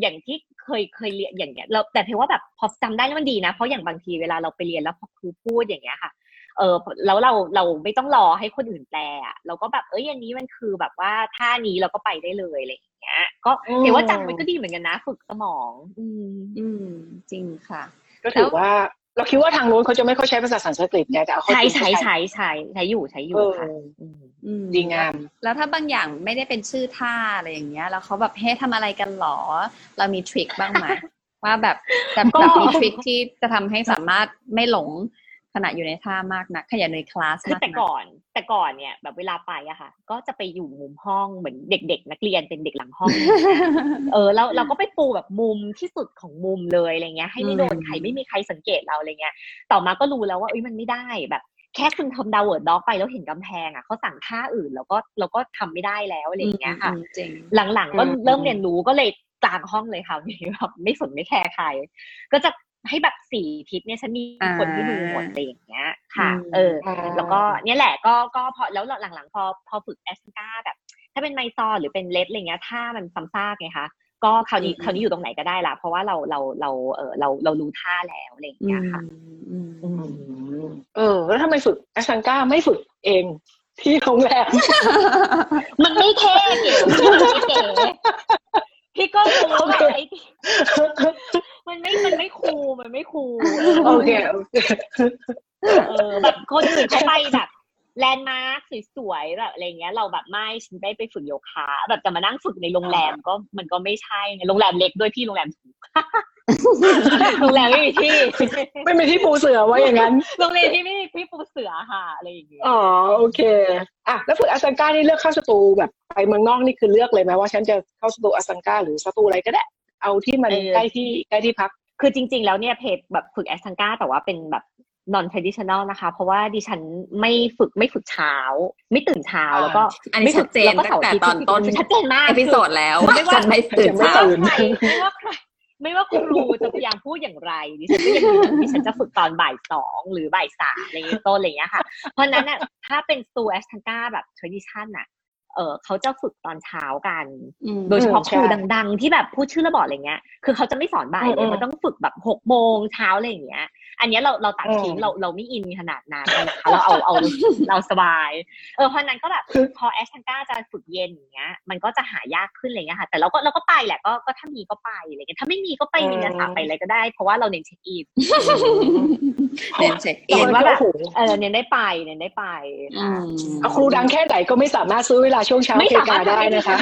Speaker 3: อย่างที่เคยเคยเรียนอย่างเงี้ยเราแต่เพราะว่าแบบพอจำได้แล้วมันดีนะ เพราะอย่างบางทีเวลาเราไปเรียนแล้วพอครูพูดอย่างเงี้ยค่ะ เออแล้วเราเราไม่ต้องรอให้คนอื่นแปลอะเราก็แบบเอ้ยอันนี้มันคือแบบว่าท่านี้เราก็ไปได้เลยอะไรอย่างเงี้ย ก็
Speaker 2: อืม
Speaker 3: เห็นว่าจำมันก็ดีเหมือนกันนะ ฝึกสมอง อืม
Speaker 1: อืมจริงค่ะ
Speaker 2: ก็ถือว่าเราคิดว่าทางโน้นเขาจะไม่ค่อยใช้ภาษาสันสกฤตไงแต่เอาเข้า
Speaker 3: ใช้
Speaker 2: จริง
Speaker 3: ใช้
Speaker 2: เขา
Speaker 3: ใช้ใช้ใช้อยู่ใช้อยู่ค่ะ
Speaker 2: เออ
Speaker 3: อืม
Speaker 1: อืม
Speaker 2: ดีงาม
Speaker 1: แล้วถ้าบางอย่างไม่ได้เป็นชื่อท่าอะไรอย่างเงี้ย แล้วเขาแบบให้ทำอะไรกันหรอ เรามีทริคบ้างไหมว่าแบบแบบ
Speaker 3: ก็
Speaker 1: แบบมีทริคที่จะทำให้สามารถไม่หลง ขณะอยู่ในท่ามากนักขยันในคลาส
Speaker 3: คือ
Speaker 1: มาก
Speaker 3: แต่
Speaker 1: นัก
Speaker 3: ก่อน แต่ก่อนเนี่ย แบบเวลาไปอะค่ะ ก็จะไปอยู่มุมห้องเหมือนเด็ก ๆ นักเรียนเป็นเด็กหลังห้อง เออแล้วเราก็ไปปูแบบมุมที่สุดของมุมเลยอะไรเงี้ย ให้ไม่โดน
Speaker 1: อืม
Speaker 3: ใครไม่มีใครสังเกตเราอะไรเงี้ย ต่อมาก็รู้แล้วว่าเอ้ยมันไม่ได้แบบแค่คุณทำ downward dog ไปแล้วเห็นกำแพงอะเขาสั่งท่าอื่นแล้วก็เราก็ทำไม่ได้แล้วอะไรอย่างเงี้ยค่ะ
Speaker 1: อืมจริง
Speaker 3: หลังๆก็
Speaker 2: อืม
Speaker 3: เริ่มเรียนรู้ก็เลยกลางห้องเลยค่ะนี่แบบไม่สนไม่แคร์ใคร ก็จะ ให้แบบสี่ทิศเนี่ยฉันมีคนที่ดูหมดอะไรอย่างเงี้ย ค่ะ
Speaker 1: อืม
Speaker 3: เออ แล้วก็เนี่ยแหละก็ก็พอแล้วหลังๆ พอพอฝึกแอสกาแบบ ถ้าเป็นไมซอร์หรือเป็นเลดอะไรเงี้ยถ้ามันซ้ำซากไงคะก็คราวนี้
Speaker 1: อืม
Speaker 3: คราวนี้อยู่ตรงไหนก็ได้ละเพราะว่าเราเราเราเออเราเรารู้ท่าแล้วอะไรอย่าง
Speaker 1: อื
Speaker 3: เงี้ย
Speaker 1: ม
Speaker 3: ค่ะ
Speaker 1: อืม
Speaker 3: อื
Speaker 2: อื
Speaker 3: ม
Speaker 2: มเออ แล้วทำไมฝึกแอสซังก้าไม่ฝึกเองที่โรงแรม
Speaker 3: มันไม่เท่เก๋มันไม่เก๋ พี่ก็รู้ว่าไอ้มันไม่มันไม่คูลมันไม่คูล
Speaker 2: โอเคโอเค
Speaker 3: เออแบบคนอื่นเขาไปแบบแลนด์มาร์คสวยๆแบบอะไรเงี้ย เราแบบไม่ฉันได้ไปฝึกโยคะแบบจะมานั่งฝึกในโรงแรมก็มันก็ไม่ใช่ไงโรงแรมเล็กด้วยพี่โรงแรมถูก โรงแรมไม่มีที่
Speaker 2: ไม่มีที่ปูเสือไว้อย่างนั้น
Speaker 3: โรงเรียนที่ไม่มีพี่ปูเสือค่ะอะไรอย่างเงี้ย
Speaker 2: อ๋อโอเคอะแล้วฝึกอาซังก้านี่เลือกเข้าสตูแบบไปเมืองนอกนี่คือเลือกเลยไหมว่าฉันจะเข้าสตูอาซังก้าหรือสตูอะไรก็ได้ เอาที่มันใกล้ที่ใกล้ที่พัก
Speaker 3: คือจริง ๆ แล้วเนี่ยเพแบบฝึกแอสทังก้าแต่ว่าเป็นแบบ non traditional นะคะ เพราะว่าดิฉันไม่ฝึกไม่ฝึกเช้า ไม่ตื่นเช้า
Speaker 2: อ่า
Speaker 3: แล้วก็
Speaker 1: อันนี้
Speaker 3: ไม่ฝึ
Speaker 1: ชัดเจน
Speaker 3: แล้วก็
Speaker 1: ตั้งแต่
Speaker 3: เสาร์าทิ
Speaker 1: ตอนต้น
Speaker 3: คือชัดเจนมาก
Speaker 1: episode แล้ว
Speaker 3: ไม่ว่า
Speaker 1: ฉันไม่ตื่น
Speaker 2: ไม่
Speaker 1: เช้า
Speaker 2: ตื่น
Speaker 3: ใครไม่ว่าใคร ไม่ว่าครูจะพยายามพูดอย่างไรดิฉันก็ยังยืนยันดิฉันจะฝึกตอนบ่ายสองหรือบ่ายสามอะไรอย่างเงี้ยต้นอะไรอย่างเงี้ยค่ะ เพราะฉะนั้นน่ะถ้าเป็นสตูแอสทังก้าแบบ tradition น่ะเออเขาจะฝึกตอนเช้ากัน
Speaker 1: อืม
Speaker 3: โดยเฉพาะ
Speaker 2: อืม
Speaker 3: ครู
Speaker 2: ใช่
Speaker 3: ดัง ๆ ที่แบบพูดชื่อแล้วบอกอะไรเงี้ย คือเขาจะไม่สอนบ่ายเล
Speaker 2: อื
Speaker 3: ย
Speaker 2: ม
Speaker 3: เขาต้องฝึกแบบหกโมงเช้าอะไรอย่างเงี้ย อันเนี้ยเราเราตัดทิ้ง
Speaker 2: อืม
Speaker 3: เราเราไม่อินขนาดนั้นนะคะเราเอาเอาเราสบาย เออเพราะนั้นก็แบบพอแอชทังก้าจะฝึกเย็นอย่างเงี้ย มันก็จะหายากขึ้นอะไรเงี้ยค่ะแต่เราก็เราก็ไปแหละก็ก็ถ้ามีก็ไปอะไรเงี้ยถ้าไม่มีก็ไปวินาสาไปอะไรก็ได้ เพราะว่าเราเน้นเช็คอิน
Speaker 1: เรียนเช็ค
Speaker 3: เห็
Speaker 1: อิน
Speaker 3: นว่าแบบ
Speaker 2: โอ้โห
Speaker 3: เออเน้นได้ไปเน้นได้ไป
Speaker 1: อื
Speaker 3: ค่ะ
Speaker 1: ม
Speaker 2: เอาครูดังแค่ไหนก็ไม่สามารถซื้อเวลาช่วงเช้า
Speaker 3: ไม่
Speaker 2: เพ
Speaker 3: สามาร
Speaker 2: กา
Speaker 3: ถ
Speaker 2: ได้นะคะ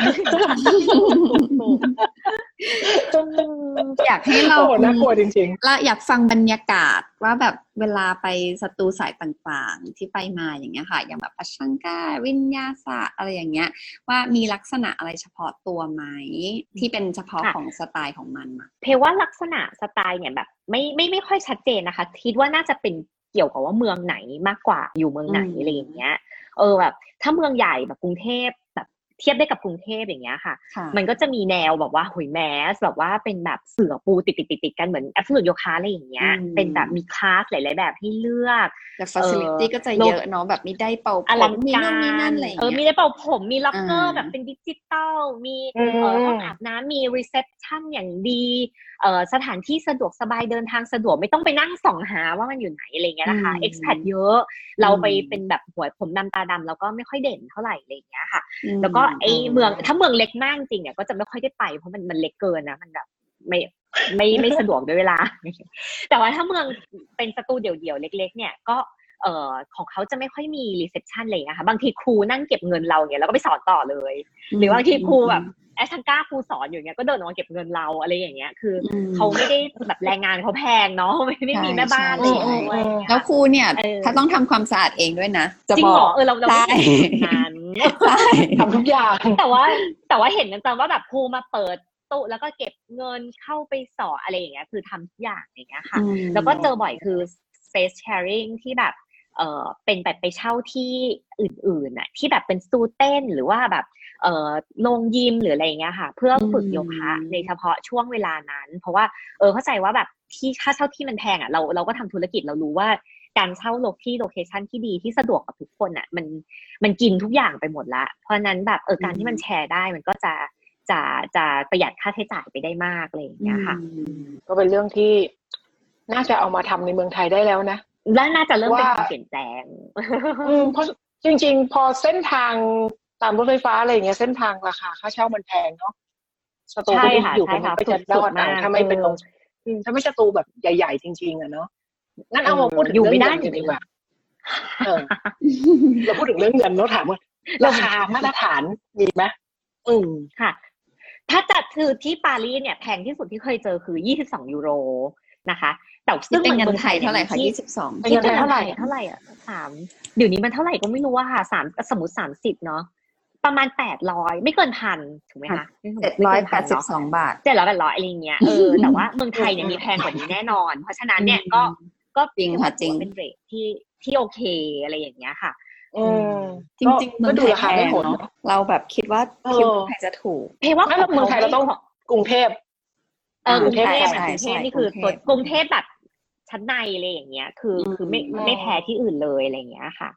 Speaker 1: อยากให้เรา
Speaker 2: โอ้น่ากลัวจริง
Speaker 1: และอยากฟังบรรยากาศว่าแบบเวลาไปสตูสายต่างๆ ที่ไปมาอย่างเงี้ยค่ะ อย่างแบบอัชชังกาวิญญาศาสตร์อะไรอย่างเงี้ย ว่ามีลักษณะอะไรเฉพาะตัวไหมที่เป็นเฉพาะ
Speaker 3: ค่ะ
Speaker 1: ของสไตล์ของมันอะ
Speaker 3: เพราะว่าลักษณะสไตล์เนี่ยแบบไม่ไม่ไม่ค่อยชัดเจนนะคะ คิดว่าน่าจะเป็นเกี่ยวกับว่าเมืองไหนมากกว่าอยู่เมืองไหนอะไรอย่างเงี้ย เออแบบ ถ้าเมืองใหญ่แบบกรุงเทพแบบ เทียบได้กับกรุงเทพอย่างเงี้ยค่ะ
Speaker 1: ค่ะ
Speaker 3: มันก็จะมีแนวแบบว่าหุย mass แบบว่าเป็นแบบเสื่อปูติดติดติดติดกันเหมือนแอ s สูตโยคะอะไรอย่างเงี้ย
Speaker 1: อืม
Speaker 3: เป็นแบบมีคลาสหลาย ๆ แบบให้เลือก
Speaker 1: แต่ facility ก็จะเยอะเนาะแบบมีไดร์เป่าผม
Speaker 3: อลัง
Speaker 1: มี
Speaker 3: กา
Speaker 1: นู่นมี
Speaker 3: ร
Speaker 1: นั่นอะไรอย่าง
Speaker 3: เออมี
Speaker 1: เงี้ย
Speaker 3: ไดร์เป่าผมมีล็อกเกอร์
Speaker 1: อ่า
Speaker 3: แบบเป็นดิจิตอลมี
Speaker 2: อืม
Speaker 3: เอ่อห้องอาบน้ำมี reception อย่างดีเอ่อสถานที่สะดวกสบายเดินทางสะดวกไม่ต้องไปนั่งส่องหาว่ามันอยู่ไหนอะไรเงี้ยนะคะ
Speaker 1: อืม
Speaker 3: expat เยอะ เราไป
Speaker 1: อืม
Speaker 3: เป็นแบบหัวผมดำตาดำแล้วก็ไม่ค่อยเด่นเท่าไหร่อะไรอย่างเงี้ยค่ะ
Speaker 1: อืม
Speaker 3: แล้วก็ไอ้เมืองถ้าเมืองเล็กมากจริงเนี่ยก็จะไม่ค่อยได้ไปเพราะมันมันเล็กเกินนะมันแบบไม่ไม่ไม่สะดวกด้วยเวลา แต่ว่าถ้าเมืองเป็นสตูเดี่ยวๆเล็ก ๆ เนี่ยก็เอ่อของเขาจะไม่ค่อยมี reception เลยนะคะบางทีครูนั่งเก็บเงินเราเนี่ยแล้วก็ไปสอนต่อเลย หรือบางทีครูแบบแอสทังก้าครูสอนอยู่เนี้ยก็เดินออกมาเก็บเงินเราอะไรอย่างเงี้ย คืออ
Speaker 1: ม
Speaker 3: เขาไม่ได้แบบแรงงานเขาแพงเนาะไม่ไม่มีแม่บ้านอะไร
Speaker 1: ใช่
Speaker 3: อย่างเงี้ย
Speaker 2: ใช่
Speaker 1: แล้วครูเนี่ย
Speaker 3: เออ
Speaker 1: ถ้าต้องทำความสะอาดเองด้วยนะ จะ
Speaker 3: จริง
Speaker 1: บ
Speaker 3: เหร
Speaker 1: อ
Speaker 3: อกเออเราเราไม่
Speaker 1: ใช่
Speaker 3: ได้ทำงาน
Speaker 1: ใช่
Speaker 2: ทำทุกอย่าง
Speaker 3: แต่ว่าแต่ว่าเห็นจังๆว่าแบบครูมาเปิดตู้แล้วก็เก็บเงินเข้าไปสอนอะไรอย่างเงี้ย คือทำทุกอย่างอย่างเงี้ยค่ะ
Speaker 1: อืม
Speaker 3: แล้วก็เจอบ่อยคือ space sharing ที่แบบเออเป็นแบบไปเช่าที่อื่นๆน่ะที่แบบเป็นสตูเต้นหรือว่าแบบเออโรงยิมหรืออะไรอย่างเงี้ยค่ะ เพื่อฝึกโยคะในเฉพาะช่วงเวลานั้น เพราะว่าเออเข้าใจว่าแบบที่ค่าเช่าที่มันแพงอะเราเราก็ทำธุรกิจเรารู้ว่า การเช่าโลที่โลเคชันที่ดีที่สะดวกกับทุกคนอะ มันมันกินทุกอย่างไปหมดละ เพราะฉะนั้นแบบเออการที่มันแชร์ได้มันก็จะจะจะประหยัดค่าใช้จ่ายไปได้มากอะไรอย่างเงี้ยค่ะ
Speaker 1: อืม
Speaker 2: ก็เป็นเรื่องที่น่าจะเอามาทำในเมืองไทยได้แล้วนะ
Speaker 3: และน่าจะเริ่มเป็น
Speaker 2: ว่า
Speaker 3: การเปลี่ยนแปลง
Speaker 2: อืมเพราะจริง ๆ พอเส้นทางตามรถไฟฟ้าอะไรอย่างเงี้ยเส้นทางราคาค่าเช่ามันแพงเนาะสตู
Speaker 3: ใช่
Speaker 2: ก็
Speaker 3: ค่ะ
Speaker 2: อยู่
Speaker 3: ใช่
Speaker 2: กัน
Speaker 3: ค่ะ
Speaker 2: ไม่จะ
Speaker 3: สุ
Speaker 2: รอ
Speaker 3: ด
Speaker 2: ด
Speaker 3: ๆมาก
Speaker 2: เอาถ้าไม่เป็น
Speaker 3: เออ
Speaker 2: ลงอืมถ้าไม่สตูแบบใหญ่ ๆ จริง ๆอะเนาะ งั้นเอามา
Speaker 3: เออ
Speaker 2: พูดถึง
Speaker 3: อยู่
Speaker 2: เรื่
Speaker 3: ไม่
Speaker 2: อง
Speaker 3: ได้
Speaker 2: เงินกันดีกว่าเออเราพูดถึงเรื่องเงินเราถามว่าราคามาตรฐานมีไหมอืม
Speaker 3: ค่ะ ถ้าจัดคือที่ปารีสเนี่ยแพงที่สุดที่เคยเจอคือ 22 ยูโรนะคะ แต่
Speaker 1: ซึ่
Speaker 3: ซึ่
Speaker 1: ง
Speaker 3: ง
Speaker 1: เป็นเงิน
Speaker 3: มือ
Speaker 1: ไทยเท่าไหร่คะ
Speaker 3: ที่
Speaker 1: ยี่สิบสอง
Speaker 2: เป็นเงินไทยเท่าไหร่
Speaker 3: เท่าไหร่อะสามเดี๋ยวนี้มันเท่าไหร่ก็ไม่รู้ว่าค่ะสามสมมติสามสิบเนาะประมาณแปดร้อยไม่เกินพันถูกไหมคะ
Speaker 1: เจ็ดร้อยแปดสิบสองบาท
Speaker 3: เจ็ดร้อยแปดร้อยอะไรอย่างเงี้ยเออแต่ว่าเมืองไทยเนี่ยมีแพงกว่านี้แน่นอน เพราะฉะนั้นเนี่ยก็ ก็
Speaker 1: จริงค่ะจริง
Speaker 3: เป็นเรทที่ที่โอเคอะไรอย่างเงี้ยค่ะ
Speaker 2: อืม
Speaker 1: จริงๆเมื
Speaker 2: ก็
Speaker 1: อง
Speaker 2: ดู
Speaker 1: ไทย
Speaker 2: รา
Speaker 1: แพ
Speaker 2: คาไม่
Speaker 1: ง
Speaker 2: โหด
Speaker 1: เนาะ
Speaker 2: เนอะ
Speaker 1: เราแบบคิดว่า
Speaker 2: เออ
Speaker 1: คิดว่าเมืองไทยจะถูก
Speaker 3: เพว่า
Speaker 2: ไม่แล้วเมืองไทยเราต้องกรุงเทพ
Speaker 3: เออกรุงเทพ
Speaker 1: ใช่
Speaker 3: อะ
Speaker 1: ใช่
Speaker 3: กรุงเทพ
Speaker 1: ใช่
Speaker 3: นี่คือ
Speaker 1: กรุงเทพ
Speaker 3: ตัวกรุงเทพแบบชั้นในอะไรอย่างเงี้ย คืออ
Speaker 1: ม
Speaker 3: คือไม่
Speaker 2: อืม
Speaker 3: ไม่แพ้ที่อื่นเลยอะไรอย่างเงี้ยค่ะ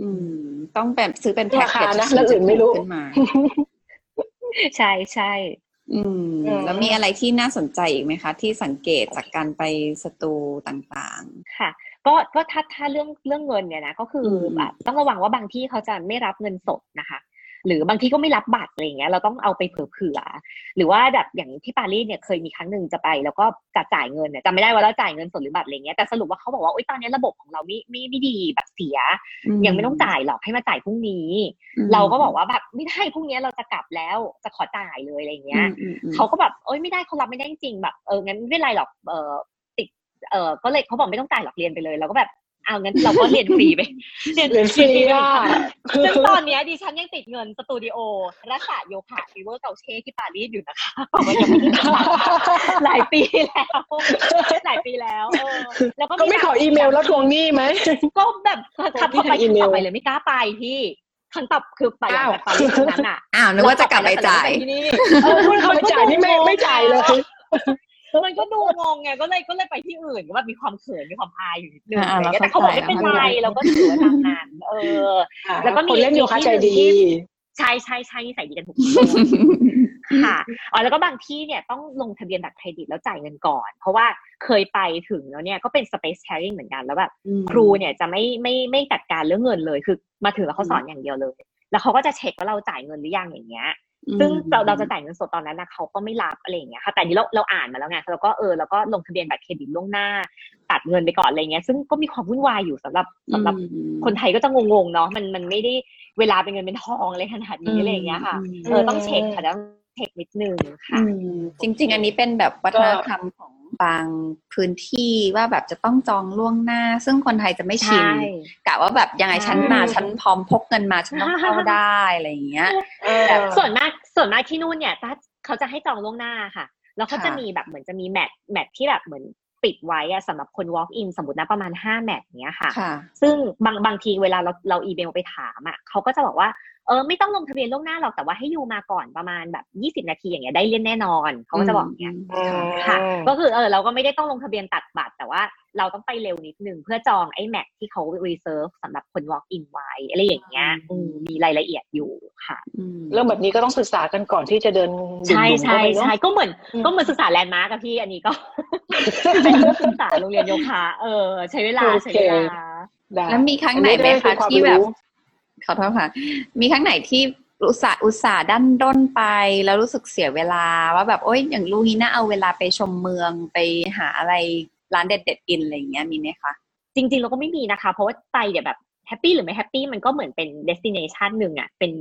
Speaker 1: อืม ต้องแบบซื้อเป็นแพ็ก
Speaker 2: รา
Speaker 1: เก
Speaker 2: คา
Speaker 1: จ
Speaker 2: นะแล้วอื่นไม่รู้
Speaker 1: ขึ้นมา
Speaker 3: ใช่ใช่
Speaker 1: อืม
Speaker 2: อืม
Speaker 1: แล้วมีอะไรที่น่าสนใจอีกไหมคะ ที่สังเกตจากการไปสตูต่าง
Speaker 3: ค่ะก็ก็ถ้าถ้าเรื่องเรื่องเงินเนี่ยนะก็คืออ
Speaker 1: ม
Speaker 3: แบบต้องระวังว่าบางที่เขาจะไม่รับเงินสดนะคะ หรือบางที่ก็ไม่รับบัตรอะไรอย่างเงี้ยเราต้องเอาไปเผื่อๆหรือว่าแบบอย่างที่ปารีสเนี่ยเคยมีครั้งหนึ่งจะไป แล้วก็จะจ่ายเงินเนี่ยจำไม่ได้ว่าเราจ่ายเงินสดหรือบัตรอะไรเงี้ยแต่สรุปว่าเขาบอกว่าโอ๊ยตอนนี้ระบบของเราไม่ไม่ไม่ดีแบบเสีย
Speaker 1: ๆ
Speaker 3: ยังไม่ต้องจ่ายหรอกให้มาจ่ายพรุ่งนี้
Speaker 1: อืม
Speaker 3: เราก็บอกว่าแบบไม่ได้พรุ่งนี้เราจะกลับแล้วจะขอจ่ายเลยอะไรเงี้ย
Speaker 1: อืมอืม
Speaker 3: เขาก็แบบเอ้ยไม่ได้เขารับไม่ได้จริงแบบเอองั้นไม่เป็นไรหรอกเออติดเออก็เลยเขาบอกไม่ต้องจ่ายหรอกเรียนไปเลยเราก็แบบ เอางั้นเราก็เรียนฟรีไปเรียน
Speaker 2: เรียนฟรี
Speaker 3: ไป
Speaker 2: อะ
Speaker 3: ซึ่งตอนเนี้ยดิฉันยังติดเงินสตูดิโอ Rasa Yoga Rive Gauche ที่ปารีสอยู่นะคะมันยังไม่ได้จ่ายหลายปีแล้วหลายปีแล้วเออแล้วก็
Speaker 2: ก็ไม่ขออีเมลแล้วทวงหนี้ไหม
Speaker 3: ก็แบบขับ
Speaker 2: พี่
Speaker 3: เข้าไป
Speaker 2: ทางอีเมล
Speaker 3: ต่อไปเลยไม่กล้าไปที่ครั้งต่อคือไปหลังจากปารีสครั้งนั้นอะ
Speaker 1: อ้าวนึกว่าจะกลับไปจ่าย
Speaker 3: ที่นี่
Speaker 2: เออพูดเขาไปจ่ายนี่ไม่ไม่จ่ายเลย
Speaker 3: มันก็ดูงงไงก็เลยก็เลยไปที่อื่นก็แบบมีความเขินมีความอายอยู่นิดนึง
Speaker 1: อ่า
Speaker 3: อะไรอย่างเงี้ย
Speaker 1: เรา
Speaker 3: แต่เขาบอก
Speaker 1: เข้าใจ
Speaker 3: ไม่เป็นไร
Speaker 1: เข้าใจ
Speaker 3: เราก็ถือว่าตามนั้นเออ แล้วก็มี
Speaker 2: คนเล่นโยคะใจดี
Speaker 3: ใช่ใช่ใช่นิสัยดีกันทุกคนค่ะอ๋อแล้วก็บางที่เนี่ยต้องลงทะเบียนบัตรเครดิตแล้วจ่ายเงินก่อน เพราะว่าเคยไปถึงแล้วเนี่ยก็เป็น space sharing เหมือนกันแล้วแบบครูเนี่ยจะไม่ไม่ไม่จัดการเรื่องเงินเลยคือ มาถึงแล้วเขาสอนอย่างเดียวเลย แล้วเขาก็จะเช็คว่าเราจ่ายเงินหรือยังอย่างเงี้ย ซึ่งเราเราจะจ่ายเงินสดตอนนั้นนะเขาก็ไม่รับอะไรอย่างเงี้ยค่ะแต่อันนี้เราเราอ่านมาแล้วไงเราก็เออเราก็ลงทะเบียนบัตรเครดิตล่วงหน้า ตัดเงินไปก่อนอะไรเงี้ยซึ่งก็มีความวุ่นวายอยู่สำหรับสำหรับคนไทยก็จะงงๆเนาะมันมันไม่ได้เวลาเป็นเงินเป็นทองอะไรขนาดนี้อะไรอย่างเงี้ยค่ะเออต้องเช็คค่ะต้องเช็คนิดนึงค่ะ
Speaker 1: อืมจริง ๆ อันนี้เป็นแบบวัฒนธรรมของ บางพื้นที่ว่าแบบจะต้องจองล่วงหน้า ซึ่งคนไทยจะไม่ชิน
Speaker 3: ใช่
Speaker 1: กะว่าแบบยังไงฉันมา
Speaker 3: ใช่
Speaker 1: ฉันพร้อมพกเงินมาฉันต้องเข้าได้อะไรอย่างเงี้ย
Speaker 2: แบบ
Speaker 3: ส่วนมากส่วนมากที่นู่นเนี่ยถ้าเขาจะให้จองล่วงหน้าค่ะ แล้วเขา
Speaker 1: ค่ะ
Speaker 3: จะมีแบบเหมือนจะมีแมทแมทที่แบบเหมือนปิดไว้อะสำหรับคน walk in สมมตินะประมาณห้าแมทเนี้ยค่ะ
Speaker 1: ค่ะ
Speaker 3: ซึ่งบางบางทีเวลาเราเราอีเมลไปถามอะเขาก็จะบอกว่า เออไม่ต้องลงทะเบียนล่วงหน้าหรอกแต่ว่าให้ยูมาก่อนประมาณแบบยี่สิบนาทีอย่างเงี้ยได้เล่นแน่นอนเขาก็จะบอกอย่างเงี้ย
Speaker 2: อืม
Speaker 3: ค่ะ ก็คือเออเราก็ไม่ได้ต้องลงทะเบียนตัดบัตร แต่ว่าเราต้องไปเร็วนิดนึงเพื่อจองไอ้แมทที่เขา reserve สำหรับคน walk in ไว้อะไรอย่างเงี้ยอืมมีรายละเอียดอยู่ค่ะ
Speaker 1: อืม
Speaker 2: เรื่องแบบนี้ก็ต้องศึกษากันก่อนที่จะเดิน
Speaker 3: ใช่
Speaker 2: ดุ่มๆ
Speaker 3: ใช่
Speaker 2: เข้าไปเนอะ
Speaker 3: ใช่ก็เหมือน
Speaker 2: อืม
Speaker 3: ก็เหมือนศึกษาแลนด์มาร์กอะพี่อันนี้ก็เป็นเรื่องศึกษาโรงเรียนโยคะเออ ใช้เวลาใช้เวลา
Speaker 2: ได้
Speaker 1: แล้วมีครั้งไหนไหม
Speaker 2: อั
Speaker 1: คะ
Speaker 2: เป็วา
Speaker 1: ที่แบบ
Speaker 2: รู้
Speaker 1: ขอโทษค่ะ มีครั้งไหนที่อุตส่าห์อุตส่าห์ดันด้นไป แล้วรู้สึกเสียเวลาว่าแบบโอ๊ยอย่างลูกนี้น่าเอาเวลาไปชมเมืองไปหาอะไรร้านเด็ดๆกินอะไรอย่างเงี้ยมีไหมคะ
Speaker 3: จริง ๆ เราก็ไม่มีนะคะ เพราะว่าไปเดี๋ยวแบบ happy หรือไม่ happy มันก็เหมือนเป็น destination หนึ่งอะเป็น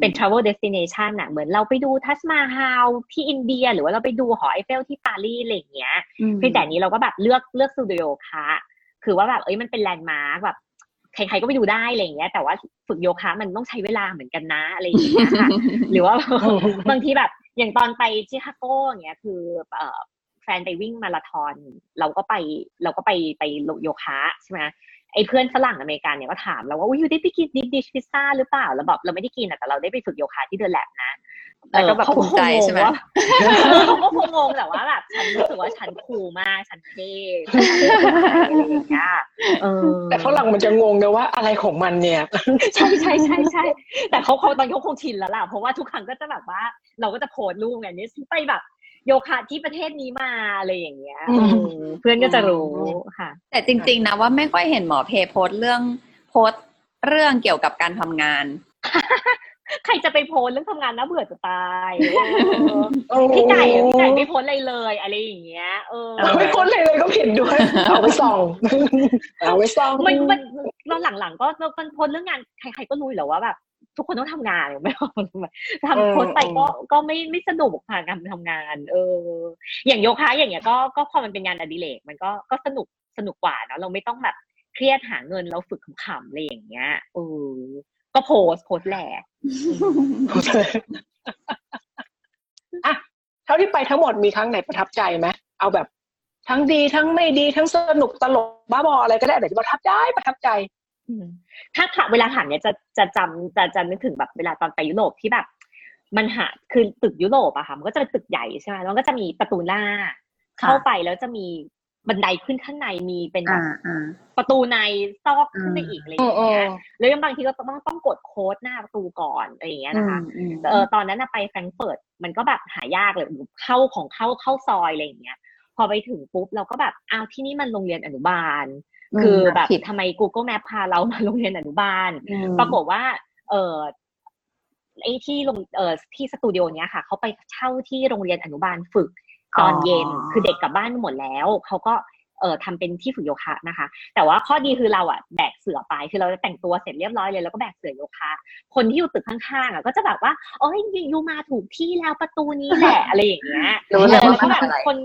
Speaker 3: เป็น travel destination อะเหมือนเราไปดูทัชมาฮาลที่อินเดีย หรือว่าเราไปดูหอไอเฟลที่ปารีสอะไรอย่างเงี้ยเพียงแต่อันนี้เราก็แบบเลือกเลือกสตูดิโอคะคือว่าแบบเอ้ยมันเป็นแลนด์มาร์กแบบ ใครๆก็ไปดูได้อะไรอย่างเงี้ย แต่ว่าฝึกโยคะมันต้องใช้เวลาเหมือนกันนะอะไรอย่างเงี้ยค่ะหรือว่าบางทีแบบอย่างตอนไปชิคาโกอย่างเงี้ยคือเอ่อแฟนไปวิ่งมาราธอนเราก็ไปเราก็ไปไปโยคะใช่ไหมไอ้เพื่อนฝรั่งอเมริกันเนี่ยก็ถามเราว่าอยู่ได้ไปกิน deep dish พิซซ่าหรือเปล่าแล้วบอกเราไม่ได้กินอะแต่เราได้ไปฝึกโยคะที่ The Lab นะ
Speaker 1: แล้วก็แบบภูมิใจใช่ไหม
Speaker 3: เขาก็คงงงแต่ว่าแบบฉันรู้สึกว่าฉัน cool มาก ฉันเท่อะไรอย่างเงี้ยเออ
Speaker 2: แต่ฝรั่งมันจะงงนะว่าอะไรของมันเนี่ย
Speaker 3: ใช่ใช่ใช่ใช่แต่เขาเขาตอนเขาคงชินแล้วล่ะเพราะว่าทุกครั้งก็จะแบบว่า เราก็จะโพสต์รูปไงนี่ไปแบบโยคะที่ประเทศนี้มาอะไรอย่างเงี้ย
Speaker 2: อืม
Speaker 3: เออเพื่อนก็จะรู้ค่ะ
Speaker 1: แต่จริง ๆนะว่าไม่ค่อยเห็นหมอเพโพสต์เรื่องโพสต์เรื่องเกี่ยวกับการทำงาน
Speaker 3: ใครจะไปโพสต์เรื่องทำงานน่าเบื่อจะตาย
Speaker 2: โอ้
Speaker 3: พี่ไก่อะพี่ไก่ไม่โพสต์อะไรเลย อะไรอย่างเงี้ยเออ
Speaker 2: ไม่พ้นเลยเลยก็ผิดด้วยเอาไปส่องเอาไปส่อง
Speaker 3: มันมันเราหลังๆก็มันโพสต์เรื่องงานใครๆก็รู้อยู่แล้วว่าแบบทุกคนต้องทำงานไม่เอาทำโพสต์ไปก็ก็ไม่ไม่สนุกค่ะการทำงาน เออ อย่างโยคะอย่างเงี้ยก็ก็พอมันเป็นงานอดิเรกมันก็ก็สนุกสนุกกว่าเนาะเราไม่ต้องแบบเครียดหาเงินเราฝึกขำๆอะไรอย่างเงี้ยเออ ก็โพสต์โพสต์แหละ
Speaker 2: อะเท่าที่ไปทั้งหมดมีครั้งไหนประทับใจไหมเอาแบบ ทั้งดีทั้งไม่ดีทั้งสนุกตลกบ้าบออะไรก็ได้แต่ที่ประทับใจประทับใจ
Speaker 3: อืมถ้าถามเวลาถามเนี่ยจะจะจำจะจะนึกถึงแบบเวลาตอนไปยุโรปที่แบบ มันหาคือตึกยุโรปอะค่ะมันก็จะเป็นตึกใหญ่ใช่ไหมแล้วก็จะมีประตูหน้า
Speaker 1: ค่ะ
Speaker 3: เข้าไปแล้วจะมี บันไดขึ้นข้างในมีเป็นแบ
Speaker 1: อ่า
Speaker 3: บ
Speaker 1: อ่า
Speaker 3: ประตูในซอกขึ้นไป
Speaker 1: อืม
Speaker 3: อีกอะไรอย่างเงี้ยแล้วยังบางทีก็ต้องต้องกดโค้ดหน้าประตูก่อนอะไรอย่างเงี้ยนะคะ
Speaker 1: อืม
Speaker 3: เออตอนนั้นน่ะไปแฟรงก์เฟิร์ตมันก็แบบหายากเลยเข้าของเข้าเข้าซอยอะไรอย่างเงี้ย พอไปถึงปุ๊บเราก็แบบอ้าวที่นี่มันโรงเรียนอนุบาล
Speaker 1: อืม
Speaker 3: คือแบบ
Speaker 1: ผิด
Speaker 3: ทำไม Google Map พาเรามาโรงเรียนอนุบาล
Speaker 1: อืม
Speaker 3: ปรากฏว่า เออไอ้ที่โรงเออที่สตูดิโอเนี้ยค่ะเขาไปเช่าที่โรงเรียนอนุบาลฝึก ตอนเย็นคือเด็กกลับบ้านหมดแล้วเขาก็เออทำเป็นที่ฝึกโยคะนะคะ แต่ว่าข้อดีคือเราอะแบกเสือไปคือเราจะแต่งตัวเสร็จเรียบร้อยเลยแล้วก็แบกเสือโยคะ คนที่อยู่ตึกข้างๆอะก็จะแบบว่าโอ้ยยูมาถูกที่แล้วประตูนี้แหละอะไรอย่างเงี้ย
Speaker 1: รู้เลย
Speaker 3: แล้
Speaker 1: ว่าว
Speaker 3: ก็แบบ
Speaker 1: ทำอะไร
Speaker 3: คน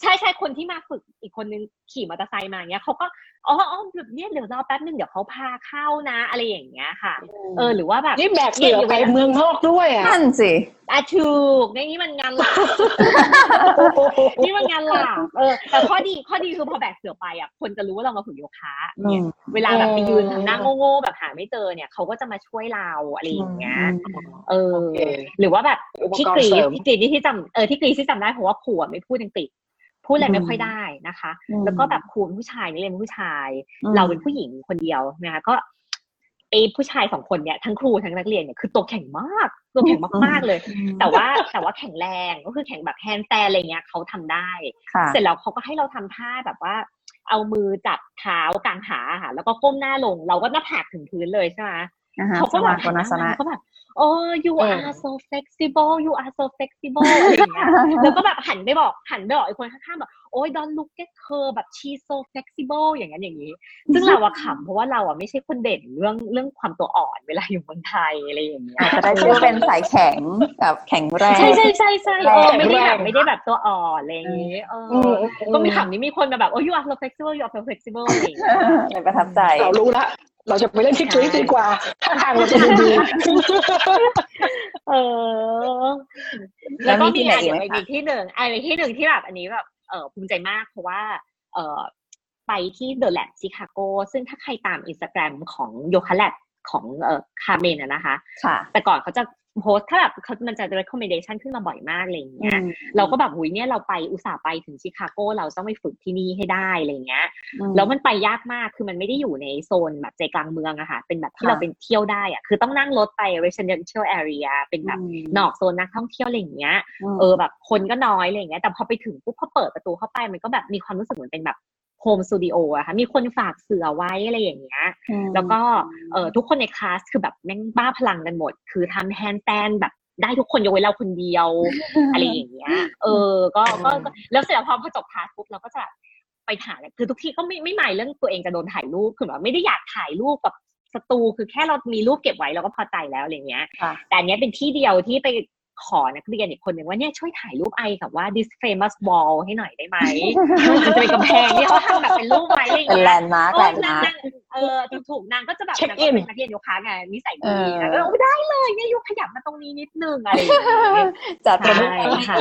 Speaker 3: ใช่ใช่คนที่มาฝึกอีกคนนึงขี่มอเตอร์ไซค์มาเงี้ยเขาก็ อ๋ออ๋อแบบเนี้ยเดี๋ยวรอแป๊บนึงเดี๋ยวเขาพาเข้านะ อะไรอย่างเงี้ยค่ะ เออหรือว่าแบบ
Speaker 2: นี่แบกเสือไปเมืองนอกด้วยอะ
Speaker 1: นั่นสิ
Speaker 3: อะถูกในนี้มันงานหลักนี่มันงานหลักเออแต่ข้อดีข้อดีคือพอแบกเสือไปอะคนจะรู้ว่าเรามาฝึกโยคะ
Speaker 1: อื
Speaker 3: เนี่ย
Speaker 1: ม
Speaker 3: เวลาแบบไปยืน
Speaker 2: อืม
Speaker 3: ทำหน้าโง่ๆแบบหาไม่เจอเนี่ยเขาก็จะมาช่วยเราอะไรอย่างเงี้ยเออ
Speaker 2: โอเค
Speaker 3: หรือว่าแบบ
Speaker 2: อุป
Speaker 3: ที่
Speaker 2: กร
Speaker 3: กรี
Speaker 2: ณ์เสริ
Speaker 3: ซ
Speaker 2: ม
Speaker 3: ที่กรีซที่จำเออที่กรีซที่จำได้เพราะว่าครูอะไม่พูดอังกฤษ พูดอะไรไม่ค่อยได้นะคะ
Speaker 1: อืม
Speaker 3: แล้วก็แบบครูเป็นผู้ชายนักเรียนเป็นผู้ชาย
Speaker 1: อืม
Speaker 3: เราเป็นผู้หญิงคนเดียวนะคะก็ไอ้ผู้ชายสองคนเนี่ยทั้งครูทั้งนักเรียนเนี่ยคือตัวแข็งมากตัวแข็งมากๆเลย แต่ว่าแต่ว่าแข็งแรงก็คือแข็งแบบแฮนด์แซนอะไรเงี้ยเขาทำได้
Speaker 1: ค่ะ
Speaker 3: เสร็จแล้วเขาก็ให้เราทำท่าแบบว่า เอามือจับเท้ากลางขาค่ะแล้วก็ก้มหน้าลง เราก็หน้าผากถึงพื้นเลยใช่ไหม
Speaker 1: อ่าฮะ
Speaker 3: เขาก็แบบ
Speaker 1: สมาคนาสนะ
Speaker 3: เขาแบบโอ้ you
Speaker 2: เออ
Speaker 3: are so flexible you are so flexible อะไรอย่างเงี้ยแล้วก็แบบหันไปบอกหันไปบอกไอ้คนข้างๆแบบโอ้ย don't look at her แบบ she's so flexible อย่างนั้นอย่างนี้ ซึ่งเราอะขำเพราะว่าเราอะไม่ใช่คนเด่นเรื่องเรื่องความตัวอ่อนเวลาอยู่เมืองไทยอะไรอย่างเงี้ย
Speaker 1: อาจจะได้ชื่อเป็นสายแข็งแบบแข็งแรง
Speaker 3: ใช่ใช่ใช่ใช่เออไม่ได้
Speaker 2: แร
Speaker 3: แบ
Speaker 2: ง
Speaker 3: บไม่ได้แบบตัวอ่อนอะไรอย่างงี้เออ
Speaker 2: อืม
Speaker 3: อก็มีขำนี้มีคนมาแบบโอ้ย you are so flexible you are so flexible อะไรอย่างเงี้ย
Speaker 1: เลยประทับใจ
Speaker 2: เรารู้ละ เราจะไปเล่นที่กรีซดีกว่า ถ้าทางเราจะดูดี
Speaker 3: เออ
Speaker 1: แล้
Speaker 3: แล้ว
Speaker 1: ว
Speaker 3: ก็
Speaker 1: มีที่
Speaker 3: มี
Speaker 1: ไหน
Speaker 3: อะ
Speaker 1: อีกไหมคะ
Speaker 3: เดี๋ยวไปอีกที่หนึ่งอะอีกที่หนึ่งที่แบบอันนี้แบบเออภูมิใจมากเพราะว่า เออไปที่เดอะแลบชิคาโกซึ่งถ้าใครตามอินสตาแกรมของโยคะแลบของเอ่อคาเมนอะนะคะ
Speaker 1: ค่ะ
Speaker 3: แต่ก่อนเขาจะ โพสต์ถ้าแบบเขามันจะ recommendation ขึ้นมาบ่อยมากอะไรอย่าง
Speaker 1: อื
Speaker 3: เงี้ย
Speaker 1: ม
Speaker 3: เราก็แบบหุยเนี่ยเราไปอุตส่าห์ไปถึงชิคาโกเราต้องไปฝึกที่นี่ให้ได้อะไรอย่างเงี้ย
Speaker 1: อืม
Speaker 3: แล้วมันไปยากมากคือมันไม่ได้อยู่ในโซนแบบใจกลางเมืองอะค่ะ เป็นแบบที่
Speaker 1: ค่ะ
Speaker 3: เราเป็นเที่ยวได้อะคือต้องนั่งรถไป residential area เป็นแบบ
Speaker 1: อืม
Speaker 3: นอกโซนนักท่องเที่ยวอะไรอย่างเงี้ย
Speaker 1: ม
Speaker 3: เออแบบคนก็น้อยอะไรอย่างเงี้ยแต่พอไปถึงปุ๊บพอเปิดประตูเข้าไปมันก็แบบมีความรู้สึกเหมือนเป็นแบบ home studio อะค่ะมีคนฝากเสื่อไว้อะไรอย่างเงี้ยแล้วก็เออทุกคนในคลาสคือแบบแม่งบ้าพลังกันหมด คือทำ handstand แบบได้ทุกคนยกเว้นเราคนเดียวอะไรอย่างเงี้ย เออก็ก็ก็แล้วเสร็จแล้วพอพอจบคลาสปุ๊บเราก็จะไปถ่ายคือทุกที่ก็ไม่ไม่หมายเรื่องตัวเองจะโดนถ่ายรูปคือแบบไม่ได้อยากถ่ายรูปกับสตูคือแค่เรามีรูปเก็บไว้เราก็พอใจแล้วอะไรเงี้ย
Speaker 1: ค่ะ
Speaker 3: แต่อันเนี้ยเป็นที่เดียวที่ไป ขอนักเรียนอีกคนหนึ่งว่าเนี่ยช่วยถ่ายรูปไอกับว่า this famous wall ให้หน่อยได้ไหมมันจะเป็นกำแพงที่เขาทำแบบเป็นรูปไว้อะไรอย่าง
Speaker 1: เป็นแล
Speaker 3: เงี้ย
Speaker 1: นด์มาร์ก
Speaker 3: เอ
Speaker 1: แล
Speaker 3: อน
Speaker 1: ด์
Speaker 3: นาง
Speaker 1: มาร์ก
Speaker 3: นางเออถูกๆนางก็จะแบบ
Speaker 2: เช็ค
Speaker 3: นาง
Speaker 2: อิ
Speaker 3: ก็
Speaker 2: น
Speaker 3: เป็นนักเรียนโยคะไงนิสัย
Speaker 1: เอ
Speaker 3: ดี
Speaker 1: อ
Speaker 3: นะก็โอ้ได้เลยเนี่ยยูขยับมาตรงนี้นิดนึงอะไรอย่างเงี้ย
Speaker 1: จัด
Speaker 3: ใช่
Speaker 1: เป็น
Speaker 3: ค่ะ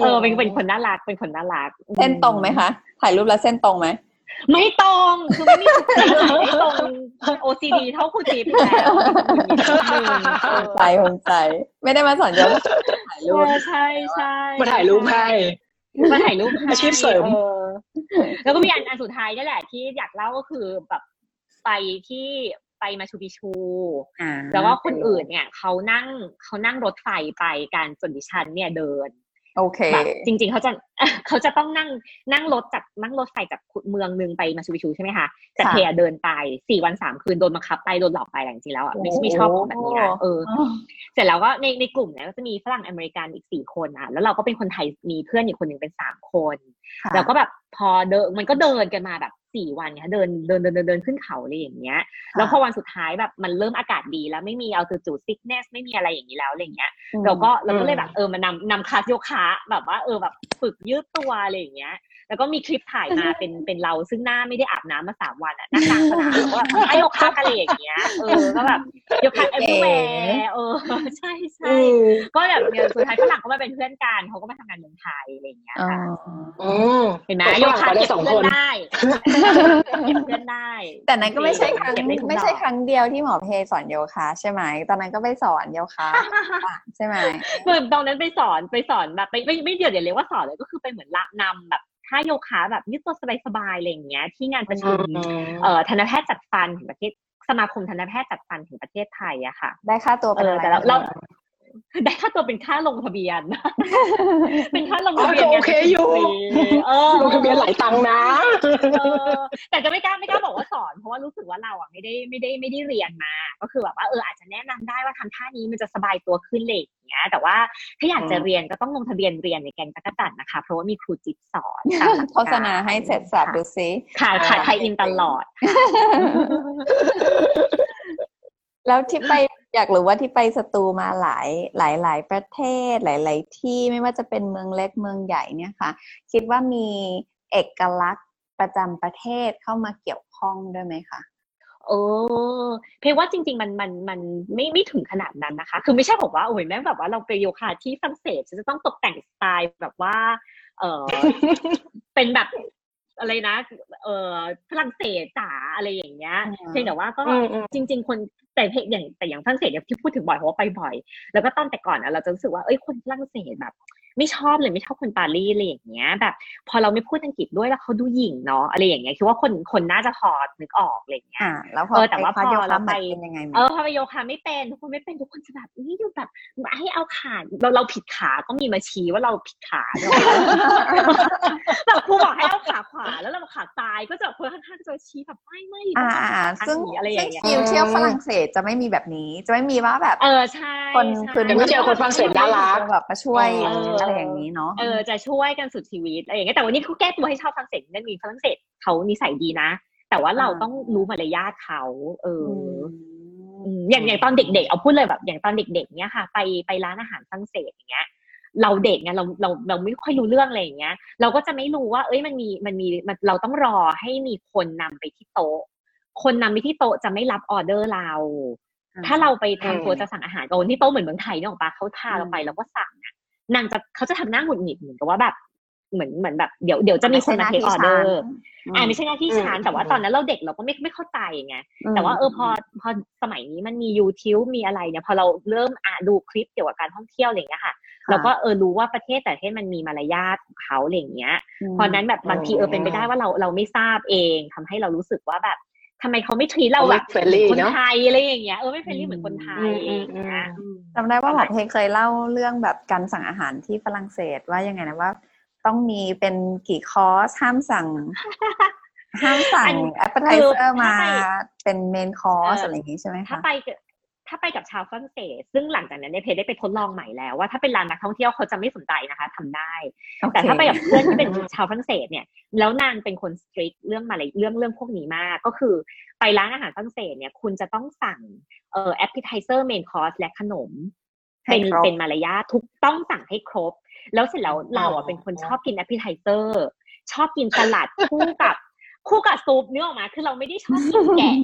Speaker 3: เออเป็นเป็นคนน่ารักเป็นคนน่ารัก
Speaker 1: เส้นตรงไหมคะถ่ายรูปแล้วเส้นตรงไหม
Speaker 3: ไม่ตรงคือไม่มีจุดไหนไม่ตรง OCD เท่าครูจิ๊บอยู่แล้วเออ
Speaker 1: ใจภูมิใจ ไม่ได้มาสอนโยคะถ่ายรูป
Speaker 3: ใช่ใช่
Speaker 2: มาถ่ายรูปให้
Speaker 3: มาถ่ายรูปให้
Speaker 2: อาชีพเสริม
Speaker 3: ออแล้วก็มีอันอันสุดท้ายนี่แหละ ที่อยากเล่าก็คือแบบไปที่ไปมาชูปิชู
Speaker 1: อ่า
Speaker 3: แล้วก็คนอื่นเนี่ยเขานั่งเขานั่งรถไฟไปการส่วนดิฉันเนี่ยเดิน
Speaker 1: โอเค
Speaker 3: แบบจริง ๆ เขาจะเขาจะต้องนั่งนั่งรถจากนั่งรถไฟจากเมืองหนึงไปมาชูปิชูใช่ไหมคะแต่
Speaker 1: ค่ะ
Speaker 3: เทอะเดินไปสี่วันสามคืนโดนบังคับไปโดนหลอกไปแต่จริงๆแล้วอะไม่ไม่ชอบแบบนี้นะเออ เสร็จแล้วก็ในในกลุ่มเนี่ยก็จะมีฝรั่งอเมริกันอีกสี่คนอะแล้วเราก็เป็นคนไทยมีเพื่อนอีกคนหนึ่งเป็นสามคน
Speaker 1: ค่ะ
Speaker 3: แล้วก็แบบพอเดินมันก็เดินกันมาแบบ สี่วันเนี่ยเดินเดินเดินเดินเดินขึ้นเขาอะไรอย่างเงี้ย แล้วพอวันสุดท้ายแบบมันเริ่มอากาศดีแล้วไม่มีเอาตูจูซิกเนสไม่มีอะไรอย่างนี้แล้วอะไรอย่างเงี้ยเราก็เราก็เลยแบบเออมานำนำคลาสโยคะแบบว่าเออแบบฝึกยืดตัวอะไรอย่างเงี้ย แล้วก็มีคลิปถ่ายมาเป็นเป็นเราซึ่งหน้าไม่ได้อาบน้ำมาสามวันอะนั่งกลางสนามแล้วก็แบบทำท่าโยคะอะไรอย่างเงี้ยเออก็แบบโยคะ everywhere เออใช่ใช่ก็แบบเนี่ยสุดท้ายฝรั่งก็มาเป็นเพื่อนกันเขาก็มาทำงานเมืองไทยอะไรอย่างเงี้ย
Speaker 1: อ๋อ
Speaker 3: ค่ะ
Speaker 2: อืม
Speaker 3: เห็นไหม
Speaker 2: แต่ฝ
Speaker 3: โย
Speaker 2: รั่ง
Speaker 3: คะ
Speaker 2: ไปได้
Speaker 3: เก็บ
Speaker 2: สอง
Speaker 3: เพื่อน
Speaker 2: คน
Speaker 3: ได้เก็บเพื่อนได้
Speaker 1: แต่นั้นก็ไม่ใช่ครั้ง
Speaker 3: เก็บได้ทุก
Speaker 1: ไม่ใช่
Speaker 3: ดอก
Speaker 1: ครั้งเดียวที่หมอเพสอนโยคะใช่ไหมตอนนั้นก็ไปสอนโยคะใช่ไหม
Speaker 3: เหมือนตอนนั้นไปสอนไปสอนแบบไม่ไม่ไม่เดี๋ยวเดี๋ยวเรียกว่าสอนเลยก็คือไปเหมือนละนำแบบ ท่าโยคะแบบยืดตัวสบายๆอะไรอย่างเงี้ย ที่งานประชุมเอ่อทันตแพทย์จัดฟันแห่งประเทศสมาคมทันตแพทย์จัดฟันแห่งประเทศไทยอะค่ะ
Speaker 1: ได้ค่าตัวเป็น
Speaker 3: เออ
Speaker 1: อะไร
Speaker 3: แต่เราเรา ได้ค่าตัวเป็นค่าลงทะเบียน เป็นค่าลงทะเบียน
Speaker 2: อ๋อก็โอเคอยู่
Speaker 3: เออ
Speaker 2: ลงทะเบียนหลายตังค์นะ
Speaker 3: เออแต่จะไม่กล้าไม่กล้าบอกว่าสอนเพราะว่ารู้สึกว่าเราอะไม่ได้ไม่ได้ไม่ได้เรียนมา ก็คือแบบว่าเอออาจจะแนะนำได้ว่าทำท่านี้มันจะสบายตัวขึ้นเลยอย่างเงี้ย แต่ว่าถ้าอยากจะ
Speaker 2: อืม
Speaker 3: เรียนก็ต้องลงทะเบียนเรียนในแกงจักรจันทร์นะคะ เพราะว่ามีครูจิ๊บสอนตามหลักก
Speaker 1: โฆษณาให้เสร็จสับดูซิ
Speaker 3: ค่ะค่ะไทยอินตลอด
Speaker 1: แล้วที่ไป อยากรู้ว่าที่ไปสตูมาหลายหลายหลายประเทศหลาย ๆ ที่ไม่ว่าจะเป็นเมืองเล็กเมืองใหญ่เนี่ยค่ะ คิดว่ามีเอกลักษณ์ประจำประเทศเข้ามาเกี่ยวข้องด้วยไหมคะ
Speaker 3: เออเพลว่าจริง ๆ มันมันมันไม่ไม่ถึงขนาดนั้นนะคะ คือไม่ใช่บอกว่าโอ้ยแม่งแบบว่าเราไปโยคะที่ฝรั่งเศสฉันจะต้องตกแต่งสไตล์แบบว่า เออเป็นแบบอะไรนะ เออฝรั่งเศสจ๋าอะไรอย่างเงี้ย
Speaker 1: อืม
Speaker 3: เพียงแต่ว่าก็
Speaker 2: อืมอืม
Speaker 3: จริง ๆ คน แต่เพอย่างแต่อย่างฝรั่งเศสอย่ยที่พูดถึงบ่อยเพราะว่าไปบ่อย แล้วก็ตอนแต่ก่อนอะเราจะรู้สึกว่าเอ้ยคนฝรั่งเศสแบบ ไม่ชอบเลยไม่ชอบคนปารีสอะไรอย่างเงี้ย แบบ พอเราไม่พูดอังกฤษด้วยแล้วเขาดูหยิ่งเนาะอะไรอย่างเงี้ยคิดว่าคนคนน่าจะพอนึกออกอะไรอย่างเงี้ย
Speaker 1: อ่าแล้วพอ
Speaker 3: เออแต่ว่า
Speaker 1: ไปคลส
Speaker 3: พอ
Speaker 1: โยคะ
Speaker 3: เราไป
Speaker 1: มันเป็นยังไงไหม
Speaker 3: เออพอไปโยคะไม่เป็นทุกคนไม่เป็นทุกคนจะแบบนี่ดูแบบให้เอาขาเราเราผิดขาก็มีมาชี้ว่าเราผิดขาเนอะแบบครูบอกให้เอาขาขวาแล้วเราขาซ้ายก็จะคนข้างๆจะชี้แบบไม่ไม่
Speaker 1: อ่าอ่าซึ่ง
Speaker 3: อะไรอ
Speaker 1: ซึ่
Speaker 3: ย่างงเงี้ย
Speaker 1: คิวเที่ยวฝรั่งเศสจะไม่มีแบบนี้จะไม่มีว่าแบบ
Speaker 3: เออใช่
Speaker 1: คน
Speaker 3: ใช่
Speaker 1: พื้น
Speaker 2: แต่ไม่เจอคนฝรั่งเศสน่ารัก
Speaker 1: แบบมาช่วย
Speaker 2: เอออ
Speaker 1: อะไรอย่างนี้เนาะ
Speaker 3: เออจะช่วยกันสุดชีวิตอะไรอย่างเงี้ยแต่วันนี้เขาแก้ตัวให้ชาวฝรั่งเศสนั่นมีฝรั่งเศสเขานิสัยดีนะ แต่ว่าเรา
Speaker 1: อ่า
Speaker 3: ต้องรู้มารยาทเขา เอออ
Speaker 1: ม
Speaker 3: อืมอย่างอย่างตอนเด็กๆเอาพูดเลยแบบ อย่างตอนเด็กๆเนี้ยค่ะ ไปไปร้านอาหารฝรั่งเศสอย่างเงี้ยเราเด็กไงเราเราเราไม่ค่อยรู้เรื่องอะไรอย่างเงี้ย เราก็จะไม่รู้ว่า เอ้ยมันมีมันมีมันเราต้องรอให้มีคนนำไปที่โต๊ะ คนนำไปที่โต๊ะจะไม่รับออเดอร์เรา ถ้าเราไปทำตัว
Speaker 2: อืม
Speaker 3: จะสั่งอาหารกับคนที่โต๊ะเหมือนเมืองไทยเนี่ยหรอกปะเขาพาเราไป
Speaker 1: อืม
Speaker 3: เราก็สั่งอะ นางจะเขาจะทำหน้าหงุดหงิดเหมือนกับว่าแบบเหมือนเหมือนแบบเดี๋ยวเดี๋ยวจะมีคนมาเทคออเดอร์อ่าไม่ใช่หน้าที่
Speaker 2: อืม
Speaker 3: ฉันแต่ว่า
Speaker 2: อืม
Speaker 3: ตอนนั้นเราเด็กเราก็ไม่ไม่เข้าใจไงแต่ว่าเออพอพอสมัยนี้มันมี YouTube มีอะไรเนี่ยพอเราเริ่มอ่านดูคลิปเกี่ยวกับการท่องเที่ยวอะไรอย่างเงี้ยค่ะเราก็เออรู้ว่าประเทศแต่ละประเทศมันมีมารยาทของเขาอะไรอย่างเงี้ยเพราะนั้นแบบบางทีเออเป็นไปได้ว่าเราเราไม่ทราบเองทำให้เรารู้สึกว่าแบบ ทำไมเขาไม่ treat เราแบบ
Speaker 2: friendly
Speaker 3: คน
Speaker 2: เนาะ
Speaker 3: ไทยอะไรอย่างเงี้ยเออไม่ friendly เหมือนคนไทยอะไรอย่างเงี้ยอืม
Speaker 1: จำได้ว่าหมอเพเคยเล่าเรื่องแบบการสั่งอาหารที่ฝรั่งเศสว่ายังไงนะว่าตต้องมีเป็นกี่คอร์สห้ามสั่งห้ามสั่
Speaker 3: อั
Speaker 1: ง
Speaker 3: น
Speaker 1: appetizer มา
Speaker 3: ถ้าไป
Speaker 1: เป็น main course
Speaker 3: เอออ
Speaker 1: อะไรอย่างนี้ใช่ไหม
Speaker 3: ถ้า
Speaker 1: คะ
Speaker 3: ไปกับ ถ้าไปกับชาวฝรั่งเศส ซึ่งหลังจากนั้นเนี่ยเพได้ไปทดลองใหม่แล้วว่าถ้าเป็นร้านนักท่องเที่ยวเขาจะไม่สนใจนะคะทำได้
Speaker 1: โอเค
Speaker 3: แต่ถ้าไปกับเพื่อนที่เป็นชาวฝรั่งเศสเนี่ย แล้วนางเป็นคน strict เรื่องมาเลยเรื่องเรื่องพวกนี้มาก ก็คือไปร้านอาหารฝรั่งเศสเนี่ยคุณจะต้องสั่งเอ่อ appetizer main course และขนม
Speaker 1: ให้
Speaker 3: เป็น
Speaker 1: ครบ
Speaker 3: เป็นมารยาททุกต้องสั่งให้ครบ แล้วเสร็จแล้วเรา
Speaker 2: อ๋
Speaker 3: อะ
Speaker 2: อ
Speaker 3: เป็นคนชอบกิน appetizer ชอบกินสลัดคู่กับ คู่กับซุปเนื้อออกมา คือเราไม่ได้ชอบกินแกะ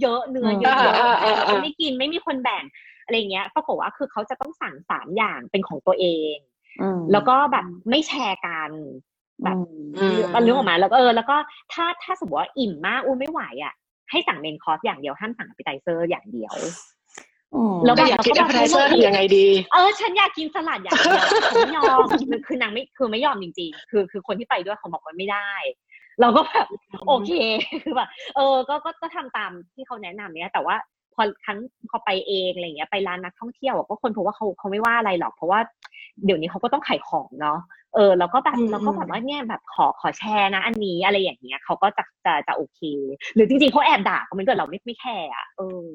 Speaker 3: เยอะๆเนื้อเยอะ
Speaker 2: อ่าอ่า
Speaker 3: ๆ
Speaker 2: อ่า
Speaker 3: เราก็ไม่กินไม่มีคนแบ่งอะไรอย่างเงี้ยปรากฏว่าคือเขาจะต้องสั่งสามอย่างเป็นของตัวเอง
Speaker 1: อืม
Speaker 3: แล้วก็แบบไม่แชร์กันแบบ
Speaker 2: อืม
Speaker 3: มันเรื่องออกมาแล้วก็เออ แล้วก็ถ้าถ้าสมมติว่าอิ่มมากอู้ไม่ไหวอะให้สั่ง main course อย่างเดียวห้ามสั่ง a p ป e t i เซอร์อย่างเดียว
Speaker 1: อืม
Speaker 3: แล้ว
Speaker 2: ก็อยากกิน appetizer ทำยังไงดี
Speaker 3: เออ ฉันอยากกินสลัดอย่างเดียวฉันไม่ยอมคือคือนางไม่คือไม่ยอมจริง ๆ คือคือคนที่ไปด้วยเขาบอกว่าไม่ได้ เราก็แบบโอเคคือแบบเออก็ก็ก็ทำตามที่เขาแนะนำเนี่ยแต่ว่าพอครั้งพอไปเองอะไรเงี้ยไปร้านนักท่องเที่ยวอะก็คนพบว่าเขาเขาไม่ว่าอะไรหรอก เพราะว่าเดี๋ยวนี้เขาก็ต้องขายของเนาะเออแล้วก็แบบ
Speaker 2: อืม
Speaker 3: เราก็แบบว่าเนี่ยแบบขอขอแชร์นะ อันนี้อะไรอย่างเงี้ยเขาก็จะจะจะโอเค หรือจริงๆเขาแอบด่าเขาไม่เกิดเราไม่ไม่แคร์อะเออ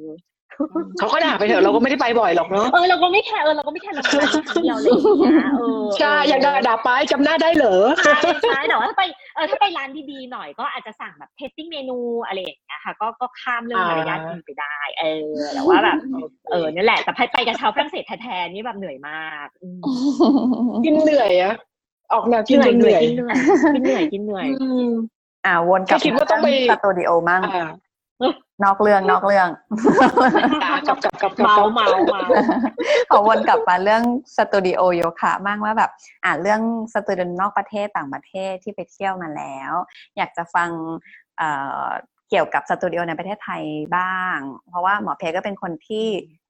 Speaker 2: เขาก็ด่าไปเถอะเราก็ไม่ได้ไปบ่อยหรอกเนาะ
Speaker 3: เออเราก็ไม่แคร์เออเราก็ไม่แคร์เราไปร้านเดียวอะไรอย่างเงี้ยเออ
Speaker 2: ใช่อยากด่าด่าไปจำหน้าได้เหรอ
Speaker 3: ใช่ใช่แต่ว่าถ้าไปเออถ้าไปร้านดีๆหน่อยก็อาจจะสั่งแบบ tasting menu อะไรอย่างเงี้ยค่ะก็ก็ข้ามเรื่องมารยาท
Speaker 2: อ่า
Speaker 3: ดีไปได้ เออแต่ว่าแบบเออนั่นแหละแต่ไปไปกับชาวฝรั่งเศสแท้ๆนี่แบบเหนื่อยมากอืม
Speaker 2: กินเหนื่อยอะออกแนวกิน
Speaker 3: เหนื่
Speaker 2: จ
Speaker 3: อย
Speaker 2: น
Speaker 3: เห
Speaker 2: เห
Speaker 3: นื่
Speaker 2: นื่
Speaker 3: อ
Speaker 2: อยย
Speaker 3: กินเหนื่อยกินเหนื่อยกินเหนื่อย
Speaker 2: อืม
Speaker 1: อ่าวนกลับ
Speaker 2: แค่คิดว่าต้องไป
Speaker 1: สตูดิโอมั่ง
Speaker 2: อ่า
Speaker 1: นอกเรื่องนอกเรื่อง
Speaker 2: อะกลับกลับกลับกลับ
Speaker 3: เมาก
Speaker 2: ลับ
Speaker 3: เมาเมา
Speaker 1: ขอวนกลับมาเรื่องสตูดิโอโยคะบ้างว่าแบบ อ่าเรื่องสตูดิโอนอกประเทศต่างประเทศที่ไปเที่ยวมาแล้ว อยากจะฟังเอ่อเกี่ยวกับสตูดิโอในประเทศไทยบ้าง เพราะว่าหมอเพก็เป็นคนที่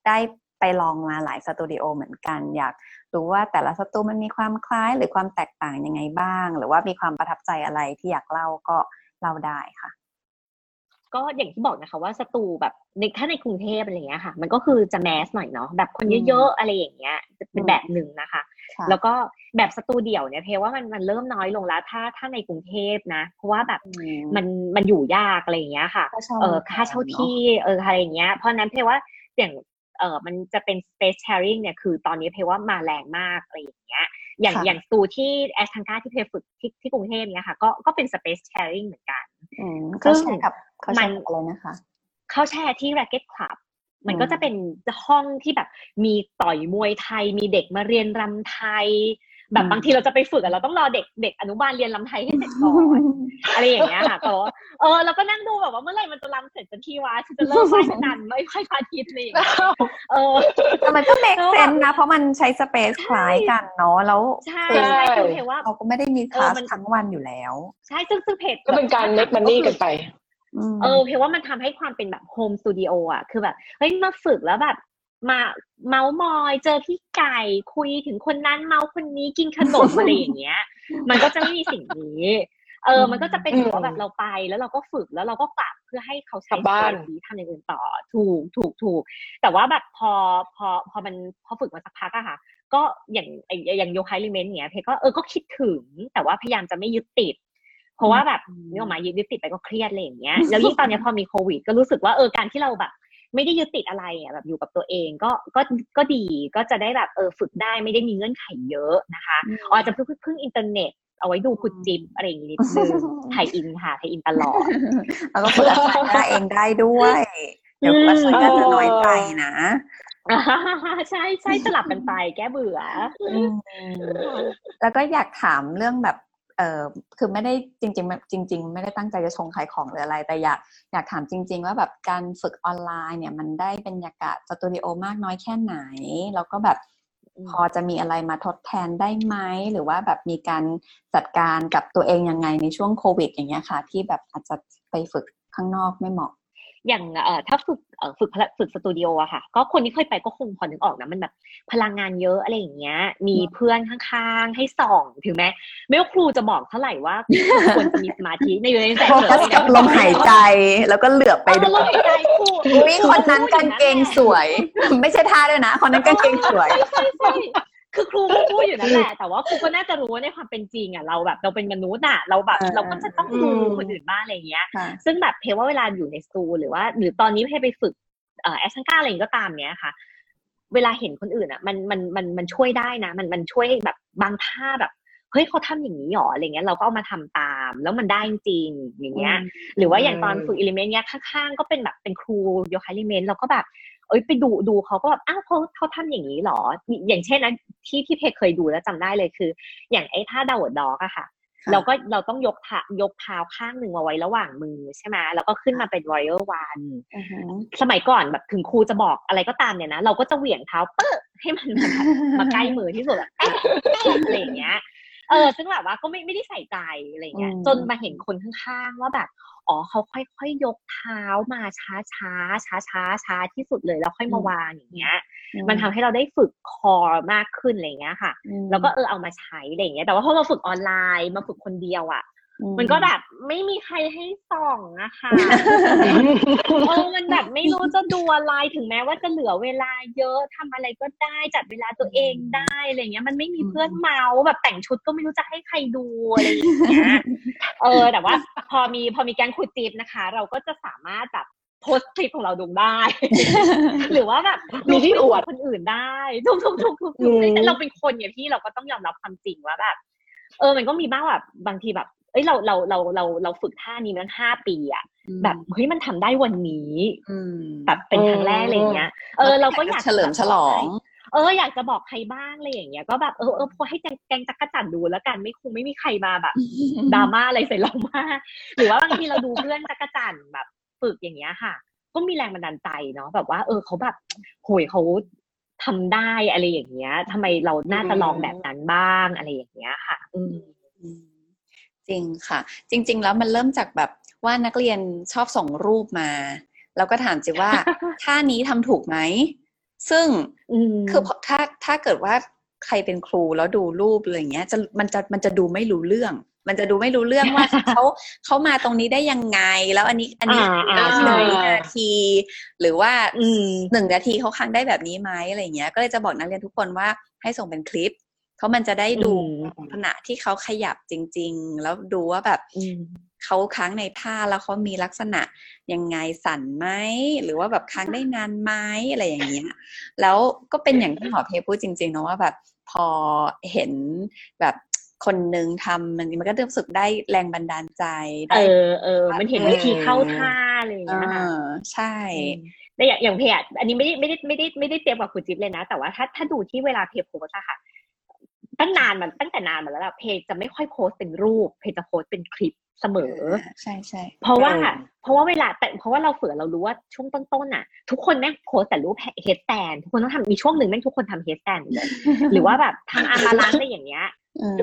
Speaker 1: ได้ไปลองมาหลายสตูดิโอเหมือนกัน อยากรู้ว่าแต่ละสตูมันมีความคล้ายหรือความแตกต่างยังไงบ้าง หรือว่ามีความประทับใจอะไรที่อยากเล่าก็เล่าได้ค่ะ
Speaker 3: ก็อย่างที่บอกนะคะว่าสตูแบบในถ้าในกรุงเทพอะไรเงี้ยค่ะ มันก็คือจะแมสหน่อยเนาะแบบคนเยอะๆอะไรอย่างเงี้ยจะเป็นแบบหนึ่งนะคะ
Speaker 1: ค่ะ
Speaker 3: แล้วก็แบบสตูเดี่ยวเนี่ยเพราะว่ามันมันเริ่มน้อยลงแล้วถ้าถ้าในกรุงเทพนะ เพราะว่าแบบ
Speaker 1: อืม
Speaker 3: มันมันอยู่ยากอะไรอย่างเงี้ยค่ะ
Speaker 1: ค่าเช่า
Speaker 3: เออ
Speaker 1: มันแพง
Speaker 3: ค่าเช่า
Speaker 1: เนอะ
Speaker 3: ที่เอออะไรอย่างเงี้ยเพราะฉะนั้นเพราะว่าอย่างเออมันจะเป็น space sharing เนี่ยคือตอนนี้เพราะว่ามาแรงมากอะไรอย่างเงี้ยอย่าง
Speaker 1: ค่ะ
Speaker 3: อย่างสตูที่แอสทังกาที่เพฝึกที่ที่กรุงเทพเนี่ยค่ะ ก็ก็เป็น space sharing เหมือนกัน
Speaker 1: อืม
Speaker 3: ซึ่
Speaker 1: เขา
Speaker 3: ง
Speaker 1: แชร์กับเขา
Speaker 3: มั
Speaker 1: แช
Speaker 3: น
Speaker 1: ร์กับอะไรนะคะ
Speaker 3: เข้าแชร์ที่ Racket Club มัน
Speaker 1: อืม
Speaker 3: ก็จะเป็นห้องที่แบบมีต่อยมวยไทย มีเด็กมาเรียนรำไทย แบบบางทีเราจะไปฝึกอะเราต้องรอเด็กเด็กอนุบาลเรียนรำไทยให้เสร็จก่อนอะไรอย่างเงี้ยค่ะแต่ว่าเออเราก็นั่งดูแบบว่าเมื่อไหร่มันจะรำเสร็จสักทีวะฉันจะเลิกไหว้พระจันทร์ไม่ค่อยพระอาทิตย์อะไรอย่างเลยเออ
Speaker 1: แต่มันก็ make
Speaker 3: เออ
Speaker 1: sense นะเพราะมันใช้สเปซคล้ายกันเนาะแล้ว
Speaker 3: ใช่
Speaker 1: คือ
Speaker 3: ใช่คือเพว่า
Speaker 1: เราก็ไม่ได้มีค
Speaker 3: เออ
Speaker 1: ลาส
Speaker 3: มัน
Speaker 1: ทั้งวันอยู่แล้ว
Speaker 3: ใช่ซึ่งซึ่งเพจ
Speaker 2: ก็เป็นการ make money กันไป
Speaker 1: ม
Speaker 3: เออเพราะว่ามันทำให้ความเป็นแบบโฮมสตูดิโออะคือแบบเฮ้ยมาฝึกแล้วแบบมาเมาส์มอยเจอพี่ไก่คุยถึงคนนั้นเมาส์คนนี้กินขนมอะไรอย่างเงี้ย มันก็จะไม่มีสิ่งนี้ เออ มันก็จะเป็น
Speaker 2: อืม
Speaker 3: แบบว่าแบบเราไปแล้วเราก็ฝึกแล้วเราก็กลับเพื่อให้เขา
Speaker 2: ก
Speaker 3: ใช้
Speaker 2: ลับบ้าน
Speaker 3: สมธิทำอย่างอื่นต่อ ถูกถูกถูกแต่ว่าแบบพอพอพอมันพอฝึกมาสักพักอะค่ะ ก็อย่างอย่างโยคะลิเมนต์เนี้ยเพก็เออก็คิดถึงแต่ว่าพยายามจะไม่ยึดติด เพราะว่าแบบนึกออกมายึดติดไปก็เครียดอะไรอย่างเงี้ยแล้วยิ่งตอนเนี้ยพอมีโควิด ก็รู้สึกว่าเออการที่เราแบบไม่ได้ยึดติดอะไรอะแบบอยู่กับตัวเองก็ก็ก็ดีก็จะได้แบบเออฝึกได้ไม่ได้มีเงื่อนไขเยอะนะคะอ๋ออาจจะพึ่งพึ่งอินเทอร์เน็ตเอาไว้ดูคุณจินอะไรอย่างงี้นิดนึง tie-in ค่ะ tie-in ตลอด
Speaker 1: แล้วก็ฝึกอาศัยหน้าเองได้ด้วย เดี๋ยวก็ช่วยกันจะน้อยใจนะ
Speaker 3: ใช่ใช่สลับกันไปแก้เบื่อ
Speaker 1: อืมแล้วก็อยากถามเรื่องแบบ เออคือไม่ได้จริงๆจริง ๆ ไม่ได้ตั้งใจจะชงขายของหรืออะไร แต่อยากอยากถามจริง ๆ ว่าแบบการฝึกออนไลน์เนี่ยมันได้บรรยากาศสตูดิโอมากน้อยแค่ไหน แล้วก็แบบ
Speaker 3: อืม
Speaker 1: พอจะมีอะไรมาทดแทนได้ไหมหรือว่าแบบมีการจัดการกับตัวเองยังไงในช่วงโควิด อย่างเงี้ยค่ะ ที่แบบอาจจะไปฝึกข้างนอกไม่เหมาะ
Speaker 3: อย่างเอ่อถ้าฝึกเอ่อฝึกพละฝึกสตูดิโออะค่ะ ก็คนที่เคยไปก็คงพอนึกออกนะมันแบบพลังงานเยอะอะไรอย่างเงี้ย มีเพื่อนข้างๆ ให้ส่องถึงแม้ไม่ว่าครูจะบอกเท่าไหร่ว่าควรจะมีสมาธิในอยู่ในแต่
Speaker 1: โฟกัสกับลมหายใจแล้วก็เหลือบไป
Speaker 3: ไป
Speaker 1: ดู
Speaker 3: ลมหายใจครู
Speaker 1: วิคนนั้นกางเกงสวย ไม่ใช่ท่าด้วยนะ คนนั้นกางเกงสวย
Speaker 3: ใช่ใช่ คือครูก็พูดอยู่นั่นแหละแต่ว่าครูก็น่าจะรู้ว่าในความเป็นจริงอะเราแบบเราเป็นมนุษย์อะเราแบบ
Speaker 1: อ่า
Speaker 3: เราก็จะต้องดู
Speaker 2: อืม
Speaker 3: คนอื่นบ้างอะไรอย่างเงี้ย
Speaker 1: ค่ะ
Speaker 3: ซึ่งแบบเพว่าเวลาอยู่ในสตูหรือว่า หรือตอนนี้เพไปฝึกเอ่อแอสซังก้าอะไรอย่างงี้ก็ตามเนี้ยค่ะเวลาเห็นคนอื่นอะมันมันมันมันช่วยได้นะ มันมันช่วยแบบบางท่าแบบเฮ้ยเขาทำอย่างนี้หรออะไรเงี้ยเราก็เอามาทำตาม แล้วมันได้จริงๆอย่างเงี้ย หรือว่าอย่างตอนฝึกอิเลเมนต์เนี้ยข้างๆก็เป็นแบบเป็นครูโยคะอิเลเมนต์เราก็แบบ เอ้ยไปดูดูเขาก็แบบอ้าวเขาเขาทำอย่างนี้หรอ อย่างเช่นนะที่ที่เพเคยดูแล้วจำได้เลยคือ อย่างไอ้ท่าดาวดอกอะค่ะ
Speaker 1: ค่ะ
Speaker 3: เราก็เราต้องยกเท้ายกเท้าข้างหนึ่งมาไว้ระหว่างมือใช่ไหมแล้วก็ขึ้นมาเป็น warrior one
Speaker 1: อือฮึ
Speaker 3: สมัยก่อนแบบถึงครูจะบอกอะไรก็ตามเนี่ยนะ เราก็จะเหวี่ยงเท้าเป๊ะให้มันแบบมาใกล้มือที่สุดแบบเป๊ะเป๊ะอะไรอย่างเงี้ยเออซึ่งแบบว่าก็ไม่ไม่ได้ใส่ใจอะไรเงี้ย
Speaker 1: อืม
Speaker 3: จนมาเห็นคนข้างๆว่าแบบ อ๋อเขาค่อยๆยกเท้ามาช้าช้าช้าช้าๆช้าที่สุดเลยแล้วค่อยมาวางอย่างเงี้ย มันทำให้เราได้ฝึกคอมากขึ้นอะไรเงี้ยค่ะ
Speaker 1: อืม
Speaker 3: แล้วก็เออเอามาใช้อะไรอย่างเงี้ยแต่ว่าพอมาฝึกออนไลน์มาฝึกคนเดียวอะ่ะ
Speaker 1: อื
Speaker 3: มันก็แบบไม่มีใครให้ส่องอะค่ะเออมันแบบไม่รู้จะดูอะไรถึงแม้ว่าจะเหลือเวลาเยอะทำอะไรก็ได้จัดเวลาตัวเองได้อะไรเงี้ย มันไม่มีเพื่อนเมาส์แบบแต่งชุดก็ไม่รู้จะให้ใครดูอะไรอย่างเงี้ยเออ แต่ว่าพอมีพอมีแก๊งคุยจีบนะคะ เราก็จะสามารถแบบโพสต์คลิปของเราลงได้ หรือว่าแบบ
Speaker 2: มีที่อวด
Speaker 3: คนอื่นได้ทุกทุกทุกทุก
Speaker 2: อืม
Speaker 3: แต่เราเป็นคนเนี่ยพี่เราก็ต้องยอมรับความจริงว่าแบบเออ มันก็มีบ้างแบบบางทีแบบ เอ้ยเราเราเราเราเราฝึกท่านี้มาตั้งห้าปีอะแบบเฮ้ยมันทำได้วันนี้
Speaker 1: อืม
Speaker 3: แบบเป็นครั้งแรกอะไรอย่างเงี้ย เออเราก็อยาก
Speaker 1: เฉลิมฉลอง
Speaker 3: เอออยากจะบอกใครบ้างอะไรอย่างเงี้ยก็แบบเออเออพอให้แกงแกงจักรจันทร์ดูแล้วกันไม่คงไม่มีใครมาแบบดราม่าอะไรใส่เรามากหรือว่าบางทีเราดูเพื่อนจักรจันทร์แบบฝึกอย่างเงี้ยค่ะ ก็มีแรงบันดาลใจเนาะแบบว่า เออเขาแบบโหยเขาทำได้อะไรอย่างเงี้ยทำไมเราน่าจะลองแบบนั้นบ้างอะไรอย่างเงี้ยค่ะ อืม
Speaker 1: อืม จริงค่ะ จริง ๆ แล้วมันเริ่มจากแบบว่านักเรียนชอบส่งรูปมา แล้วก็ถามจิว่าท่านี้ทำถูกไหม ซึ่ง
Speaker 3: อืม
Speaker 1: คือพอถ้าถ้าเกิดว่าใครเป็นครูแล้วดูรูปอะไรอย่างเงี้ยจะมันจะมันจะดูไม่รู้เรื่อง มันจะดูไม่รู้เรื่องว่าเขาเขามาตรงนี้ได้ยังไง แล้วอันนี้อันนี้
Speaker 3: อ่าอ่า
Speaker 1: หนึ่งวินาที หรือว่า
Speaker 3: อืม
Speaker 1: หนึ่งนาทีเขาค้างได้แบบนี้ไหมอะไรอย่างเงี้ย ก็เลยจะบอกนักเรียนทุกคนว่าให้ส่งเป็นคลิป เพราะมันจะได้ดู
Speaker 3: อืม
Speaker 1: ขณะที่เขาขยับจริง ๆ แล้วดูว่าแบบ
Speaker 3: อืม
Speaker 1: เขาค้างในท่าแล้วเขามีลักษณะยังไงสั่นไหมหรือว่าแบบค้างได้นานไหมอะไรอย่างเงี้ยแล้วก็เป็นอย่างที่หมอเพพูดจริงๆนะว่าแบบพอเห็นแบบคนหนึ่งทำมันมันก็รู้สึกได้แรงบันดาลใจ
Speaker 3: เอ
Speaker 1: ได้
Speaker 3: อเออมันเห็นวิธีเข้าท่าอะไรอย่าง
Speaker 1: เอ
Speaker 3: เงี้ยค่ะ
Speaker 1: อใช่
Speaker 3: แต่อย่างอย่างเพจอันนี้ไม่ได้ไม่ได้ไม่ได้ไม่ได้เตรียมกับคุณจิ๊บเลยนะ แต่ว่าถ้าถ้าดูที่เวลาเพจโพสต์อะค่ะ ตั้งนานมันตั้งแต่นานมาแล้วอะเพจจะไม่ค่อยโพสต์เป็นรูป เพจจะโพสต์เป็นคลิปเสมอ
Speaker 1: ใช่ใช่
Speaker 3: เพราะว่า
Speaker 2: อืม
Speaker 3: เพราะว่าเวลาแต่เพราะว่าเราเฟือเรารู้ว่าช่วงต้นๆน่ะ ทุกคนแม่งโพสต์แต่รูปเฮดแตนทุกคนต้องทำมีช่วงหนึ่งแม่งทุกคนทำเฮดแตนเลยหรือว่าแบบทำอามาลานอะไรอย่างเงี้ย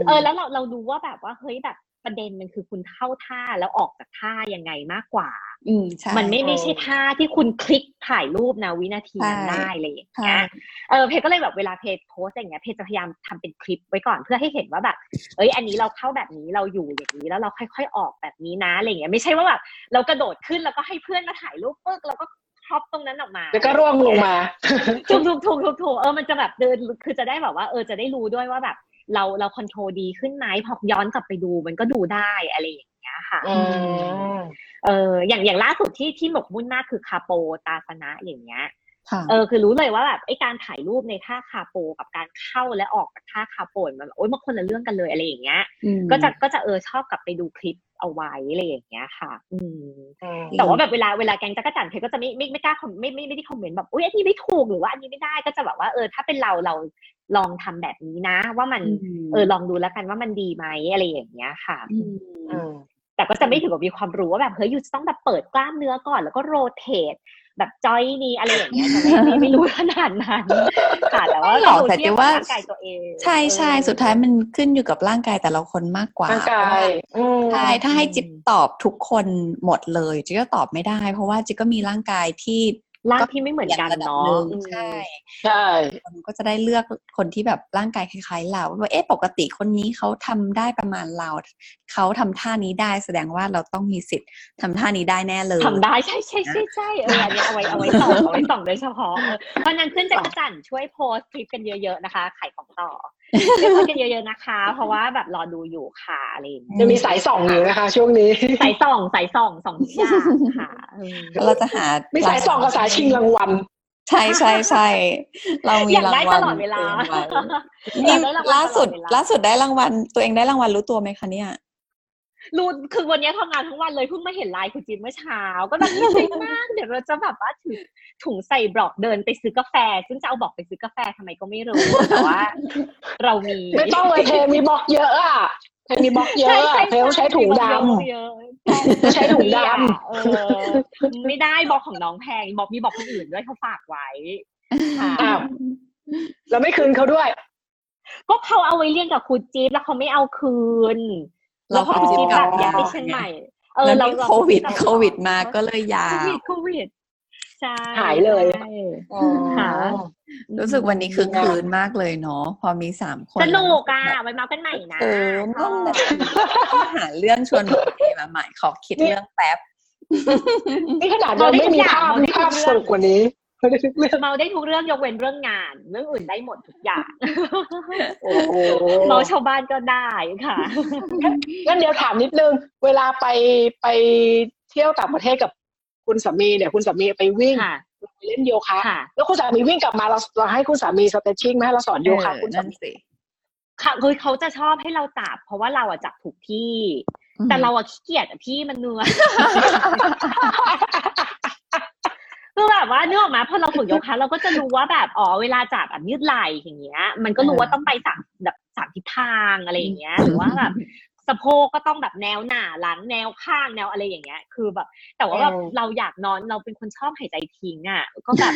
Speaker 3: เออแล้วเราเรารู้ว่าแบบว่าเฮ้ยแบบประเด็นมันคือคุณเข้าท่าแล้วออกจากท่ายังไงมากกว่า
Speaker 1: อืมใช่
Speaker 3: มันไม่ไม่ใช่ท่าที่คุณคลิกถ่ายรูปนะวินาทีนั้น
Speaker 1: ใช่
Speaker 3: ได้อะไรอย่าง
Speaker 1: ใช่
Speaker 3: เงี้ยเออเพจก็เลยแบบเวลาเพจโพสต์อย่างเงี้ยเพจจะพยายามทำเป็นคลิปไว้ก่อนเพื่อให้เห็นว่าแบบ เอ้ยอันนี้เราเข้าแบบนี้เราอยู่อย่างนี้แล้วเราค่อย ๆ ออกแบบนี้นะอะไรอย่างเงี้ยไม่ใช่ว่าแบบเรากระโดดขึ้นแล้วก็ให้เพื่อนมาถ่ายรูปปึ๊กแล้วก็ crop ตรงนั้นออกมา
Speaker 2: แล้วก็ร่วงลงมา
Speaker 3: ถูกถูกถูกถูกถูกเออมันจะแบบเดินคือจะได้แบบว่า เออจะได้รู้ด้วยว่าแบบ เราเรา control ดีขึ้นไหมพอย้อนกลับไปดูมันก็ดูได้อะไรอย่างเงี้ยค่ะ
Speaker 2: อืม
Speaker 3: เอออย่างอย่างล่าสุดที่ที่หมกมุ่นมากคือคาโปตาสนะอย่างเงี้ย
Speaker 1: ค่ะ
Speaker 3: เออคือรู้เลยว่าแบบไอ้การถ่ายรูปในท่าคาโปกับการเข้าและออกจากท่าคาโปมันโอ๊ยมันคนละเรื่องกันเลยอะไรอย่างเงี้ย ก็จะก็จะเออชอบกลับไปดูคลิปเอาไว้อะไรอย่างเงี้ยค่ะ อืมแต่ว่าแบบเวลาเวลาแกงจักรจันทร์เพก็จะไม่ไม่ไม่กล้าคอมไม่ไม่ไม่ได้คอมเมนต์แบบอุ้ยอันนี้ไม่ถูกหรือว่าอันนี้ไม่ได้ก็จะแบบว่าเออถ้าเป็นเราเราลองทำแบบนี้นะ ว่ามันเออลองดูแล้วกันว่ามันดีไหมอะไรอย่างเงี้ยค่ะ
Speaker 1: อืม
Speaker 2: อืม
Speaker 3: แต่ก็จะไม่ถึงกับมีความรู้ว่าแบบเฮ้ยอยู่จะต้องแบบเปิดกล้ามเนื้อก่อน แล้วก็โรเตทแบบจอยนี้อะไรอย่างเงี้ยจะไม่ไม่ไม่รู้ขนาดนั้นค่ะแต่ว่า
Speaker 1: ไม่หรอกแต่
Speaker 3: ดูที่
Speaker 1: จะว่า
Speaker 3: ร่างกายตัวเอง
Speaker 1: ใช่ใช่
Speaker 3: เออ
Speaker 1: สุดท้ายมันขึ้นอยู่กับร่างกายแต่ละคนมากกว่า
Speaker 2: ร่างกายอืม
Speaker 1: ใช่ถ้าให้
Speaker 3: อืม
Speaker 1: จิ๊บตอบทุกคนหมดเลยจิ๊บก็ตอบไม่ได้ เพราะว่าจิ๊บก็มีร่างกายที่
Speaker 3: ร่างที่ไม่เหมือนกัน
Speaker 1: ระดับ
Speaker 3: เนาะ
Speaker 1: หนึ่ง
Speaker 3: อืม
Speaker 1: ใช่
Speaker 2: ใช่
Speaker 1: คนก็จะได้เลือกคนที่แบบร่างกายคล้ายๆเราว่าเอ๊ะปกติคนนี้เขาทำได้ประมาณเราเขาทำท่านี้ได้แสดงว่าเราต้องมีสิทธิ์ทำท่านี้ได้แน่เลย
Speaker 3: ทำได้ใช่ใช่ใช่ใช่เอออันนี้เอาไว้เอาไว้ส่องเอาไว้ส่องโดยเฉพาะเออเพราะฉะนั้นขึ้นจักรจันทร์ช่วยโพสต์คลิปกันเยอะๆนะคะขายของต่อ ช่วยโพสต์กันเยอะๆนะคะ เพราะว่าแบบรอดูอยู่ค่ะอะไรอย่างเงี้ย
Speaker 2: จะมีสายส่องอยู่นะคะ ช่วงนี้
Speaker 3: สายส่องสายส่องส่องทุกอย่างค่ะอืม
Speaker 1: เราจะหา
Speaker 2: มีสายส่องกับสายชิงรางวัล
Speaker 1: ใช่ใช่ใช่เรามี
Speaker 3: อยาก
Speaker 1: ราง
Speaker 3: ได้
Speaker 1: วั
Speaker 3: ต
Speaker 1: ล
Speaker 3: ลอดเวลา
Speaker 1: ตรียมไว้
Speaker 3: อ
Speaker 1: นี่
Speaker 3: ยากได้รางวัล
Speaker 1: ล่าสุด
Speaker 3: ตลอดเวลา
Speaker 1: ล่าสุดได้รางวัล ตัวเองได้รางวัลรู้ตัวไหมคะเนี่ย
Speaker 3: รู้คือวันนี้ทำงานทั้งวันเลยเพิ่งมาเห็นไลน์คุณจินเมื่อเช้า ก็แบบดีใจมาก เดี๋ยวเราจะแบบว่าถือถุงใส่บล็อกเดินไปซื้อกาแฟ ซึ่งจะเอาบล็อกไปซื้อกาแฟทำไมก็ไม่รู้แต่ว่า เรามี
Speaker 2: ไม่ต้องเลยเทมีบล็อกเยอะอะเทมีบล็อกเยอะอะเทต้องใช้ถุงดำ
Speaker 3: เยอะ
Speaker 2: ใช้ถุงดำ
Speaker 3: เออไม่ได้บล็อกของน้องแพงบอกมีบล็อกคนอื่นด้วยเขาฝากไว้ค่ะ
Speaker 2: อ้าวเราไม่คืนเขาด้วย
Speaker 3: ก็เขาเอาไว้เรียนกับครูจี๊บแล้วเขาไม่เอาคืน แล้วพอ
Speaker 1: เรา
Speaker 3: ครูจี๊บ
Speaker 1: กลั
Speaker 3: แบบบ
Speaker 1: ยา
Speaker 3: ย้ายไปเชียงใหม่ เออ
Speaker 1: แล้ว
Speaker 3: เรา
Speaker 1: มี
Speaker 3: เรา
Speaker 1: โควิด
Speaker 3: เรา
Speaker 1: โควิดมาก็เลยยา
Speaker 3: โควิ
Speaker 1: ว
Speaker 3: ดโควิดใช่
Speaker 2: หายเลย
Speaker 3: ใช่ค่ะ
Speaker 1: รู้สึกวันนี้คือคืนมากเลยเนาะพอมีสามคน
Speaker 3: สนุกอะ
Speaker 1: แบบ
Speaker 3: ไว้เมากันใหม่นะ
Speaker 1: เออนั่นแหละต้องหาเรื่องชวนบอกเอมาใหม่ขอคิดเรื่องแป๊บ
Speaker 2: นี่ขนาดยังไม่มีภาพภาพสนุกกว่านี้
Speaker 3: เมาได้ทุกเรื่องยกเว้นเรื่องงาน เรื่องอื่นได้หมดทุกอย่าง
Speaker 2: โอ้โห
Speaker 3: เมาชาวบ้านก็ได้ค่ะ
Speaker 2: งั้นเดี๋ยวถามนิดนึง เวลาไปไปเที่ยวต่างประเทศกับคุณสามีเนี่ย คุณสามีไปวิ่ง
Speaker 3: ค่ะ
Speaker 2: ไปเล่นโยคะ
Speaker 3: ค่ะ
Speaker 2: แล้วคุณสามีวิ่งกลับมาเราเราให้คุณสามีสเตชชิ่งไหมให้เราสอนโยคะ
Speaker 1: เออ
Speaker 2: คุณสา
Speaker 1: นั่น
Speaker 2: มี
Speaker 1: สิ
Speaker 3: ค่ะคือเขาจะชอบให้เราจับ เพราะว่าเราอะจับถูกที่ แต่เราอะขี้เกียจอะพี่มันเหนื่อย คือแบบว่าเนื้อออกมาพอเราฝึกโยคะเราก็จะรู้ว่าแบบอ๋อเวลาจับแบบยืดไหล่อย่างเงี้ย มันก็รู้ว่าต้องไปสามแบบสามทิศทางอะไรอย่างเงี้ยหรือว่าแบบสะโพกก็ต้องแบบแนวหน้าหลังแนวข้างแนวอะไรอย่างเงี้ย คือแบบ แต่ว่าแบบ
Speaker 2: เออ
Speaker 3: เราอยากนอนเราเป็นคนชอบหายใจทิ้งอะ ก็แบบ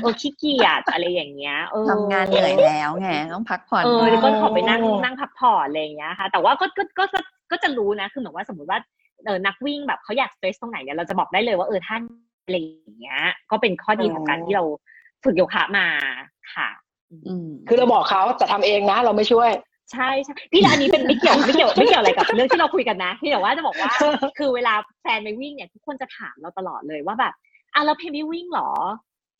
Speaker 3: เออขี้เกียจอะไรอย่างเงี้ยเออ
Speaker 1: ทำงานเหนื่อยแล้วไงต้องพักผ่อน
Speaker 3: เออแล้วก็ขอไปนั่ง
Speaker 2: อ๋อ
Speaker 3: นั่งพักผ่อนอะไรอย่างเงี้ยค่ะ แต่ว่าก็ก็ก็ก็ก็จะรู้นะคือเหมือนว่าสมมติว่าเออนักวิ่งแบบเขาอยากสเตรสตรงไหนเนี่ยเราจะบอกได้เลยว่าเออท่าน อะไรอย่างเงี้ย ก็เป็นข้อดีของการที่เราฝึกโยคะมาค่ะ
Speaker 1: อืม
Speaker 2: คือเราบอกเขาแต่ทำเองนะ เราไม่ช่วย
Speaker 3: ใช่ใช่พี่แล้วอันนี้เป็นไม่เกี่ยวไม่เกี่ยวไม่เกี่ยวอะไรกับเรื่องที่เราคุยกันนะที่แต่ว่าจะบอกว่า คือเวลาแฟนไปวิ่งเนี่ยทุกคนจะถามเราตลอดเลยว่าแบบอะเราเพย์ไม่วิ่งเหรอ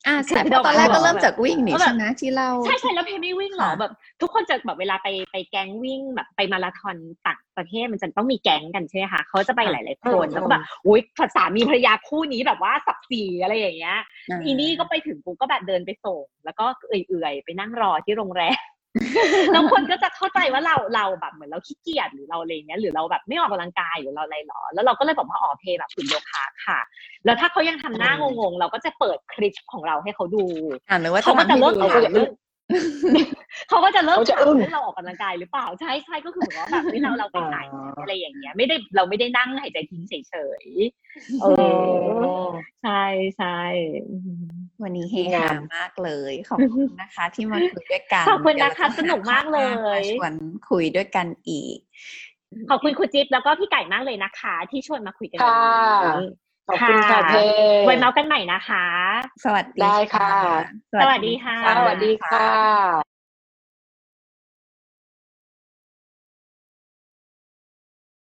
Speaker 1: อ่าใช่
Speaker 3: คือ
Speaker 1: เพราะตอนแรกก็เริ่ม
Speaker 3: แบบ
Speaker 1: จากวิ่งนี่
Speaker 3: แบบ
Speaker 1: ใช่ไหมที่เรา
Speaker 3: ใช่ใช่แล้วเพย์ไม่วิ่งเหรอ
Speaker 1: ค่ะ
Speaker 3: แบบ ทุกคนจะแบบเวลาไปไปแก๊งวิ่งแบบไปมาราธอนต่างประเทศมันจะต้องมีแก๊งกันใช่ไหมคะเขาจะไปหลาย ๆ คน
Speaker 2: อืม
Speaker 3: แล้วก็แบบอุ้ยสามีภรรยาคู่นี้แบบว่าสับสีอะไรอย่างเงี้ยาอีนี่ก็ไปถึงปุ๊บก็แบบเดินไปส่ง แล้วก็เอื่อยๆไปนั่งรอที่โรงแรม แล้วคนก็จะเข้าใจว่าเราเราแบบเหมือนเราขี้เกียจหรือเราอะไรเงี้ยหรือเราแบบไม่ออกกำลังกายหรือเราอะไรหรอ แล้วเราก็เลยบอกว่าอ๋อเพย์แบบฝึกโยคะค่ะ แล้วถ้าเขายังทำหน้างงๆ เราก็จะเปิดคลิปของเราให้เขาดู
Speaker 1: อ่านหรือว่า
Speaker 3: เขาก็
Speaker 1: ทำ
Speaker 3: จะ
Speaker 1: ให้
Speaker 3: เลิก
Speaker 1: ดู
Speaker 3: ถามเรื่องเขาก็จะเลิก
Speaker 2: เขาจะ
Speaker 3: ถาม
Speaker 2: อึ้ง
Speaker 3: เรื่องเราออกกำลังกายหรือเปล่าใช่ใช่ก็คือเหมือนว่าแบบเฮ้ยเราเราไปไหนอะไรอย่างเงี้ย ไม่ได้เราไม่ได้นั่งหายใจทิ้งเฉยๆเออใช่ใช่อืม
Speaker 1: วันนี้เฮ
Speaker 2: งา
Speaker 1: ฮามมากเลย ขอบคุณนะคะที่มาคุยด้วยกัน
Speaker 3: ขอบคุณนะคะ
Speaker 1: เดี๋ยวเรจ
Speaker 3: สนุกมากเลย
Speaker 1: หาชวนคุยด้วยกันอีก
Speaker 3: ขอบคุณคุณจิ๊บแล้วก็พี่ไก่มากเลยนะคะ ที่ชวนมาคุยกัน
Speaker 2: ค่ะ
Speaker 3: วันนี้
Speaker 2: ขอบคุณค่ะ
Speaker 3: ค่ะ
Speaker 2: เพ
Speaker 3: ไว้เมาส์กันใหม่นะคะ
Speaker 1: สวัสดี
Speaker 2: ได้ค่ะ
Speaker 3: สวัสดีค่ะ
Speaker 2: สวัสดีค่ะ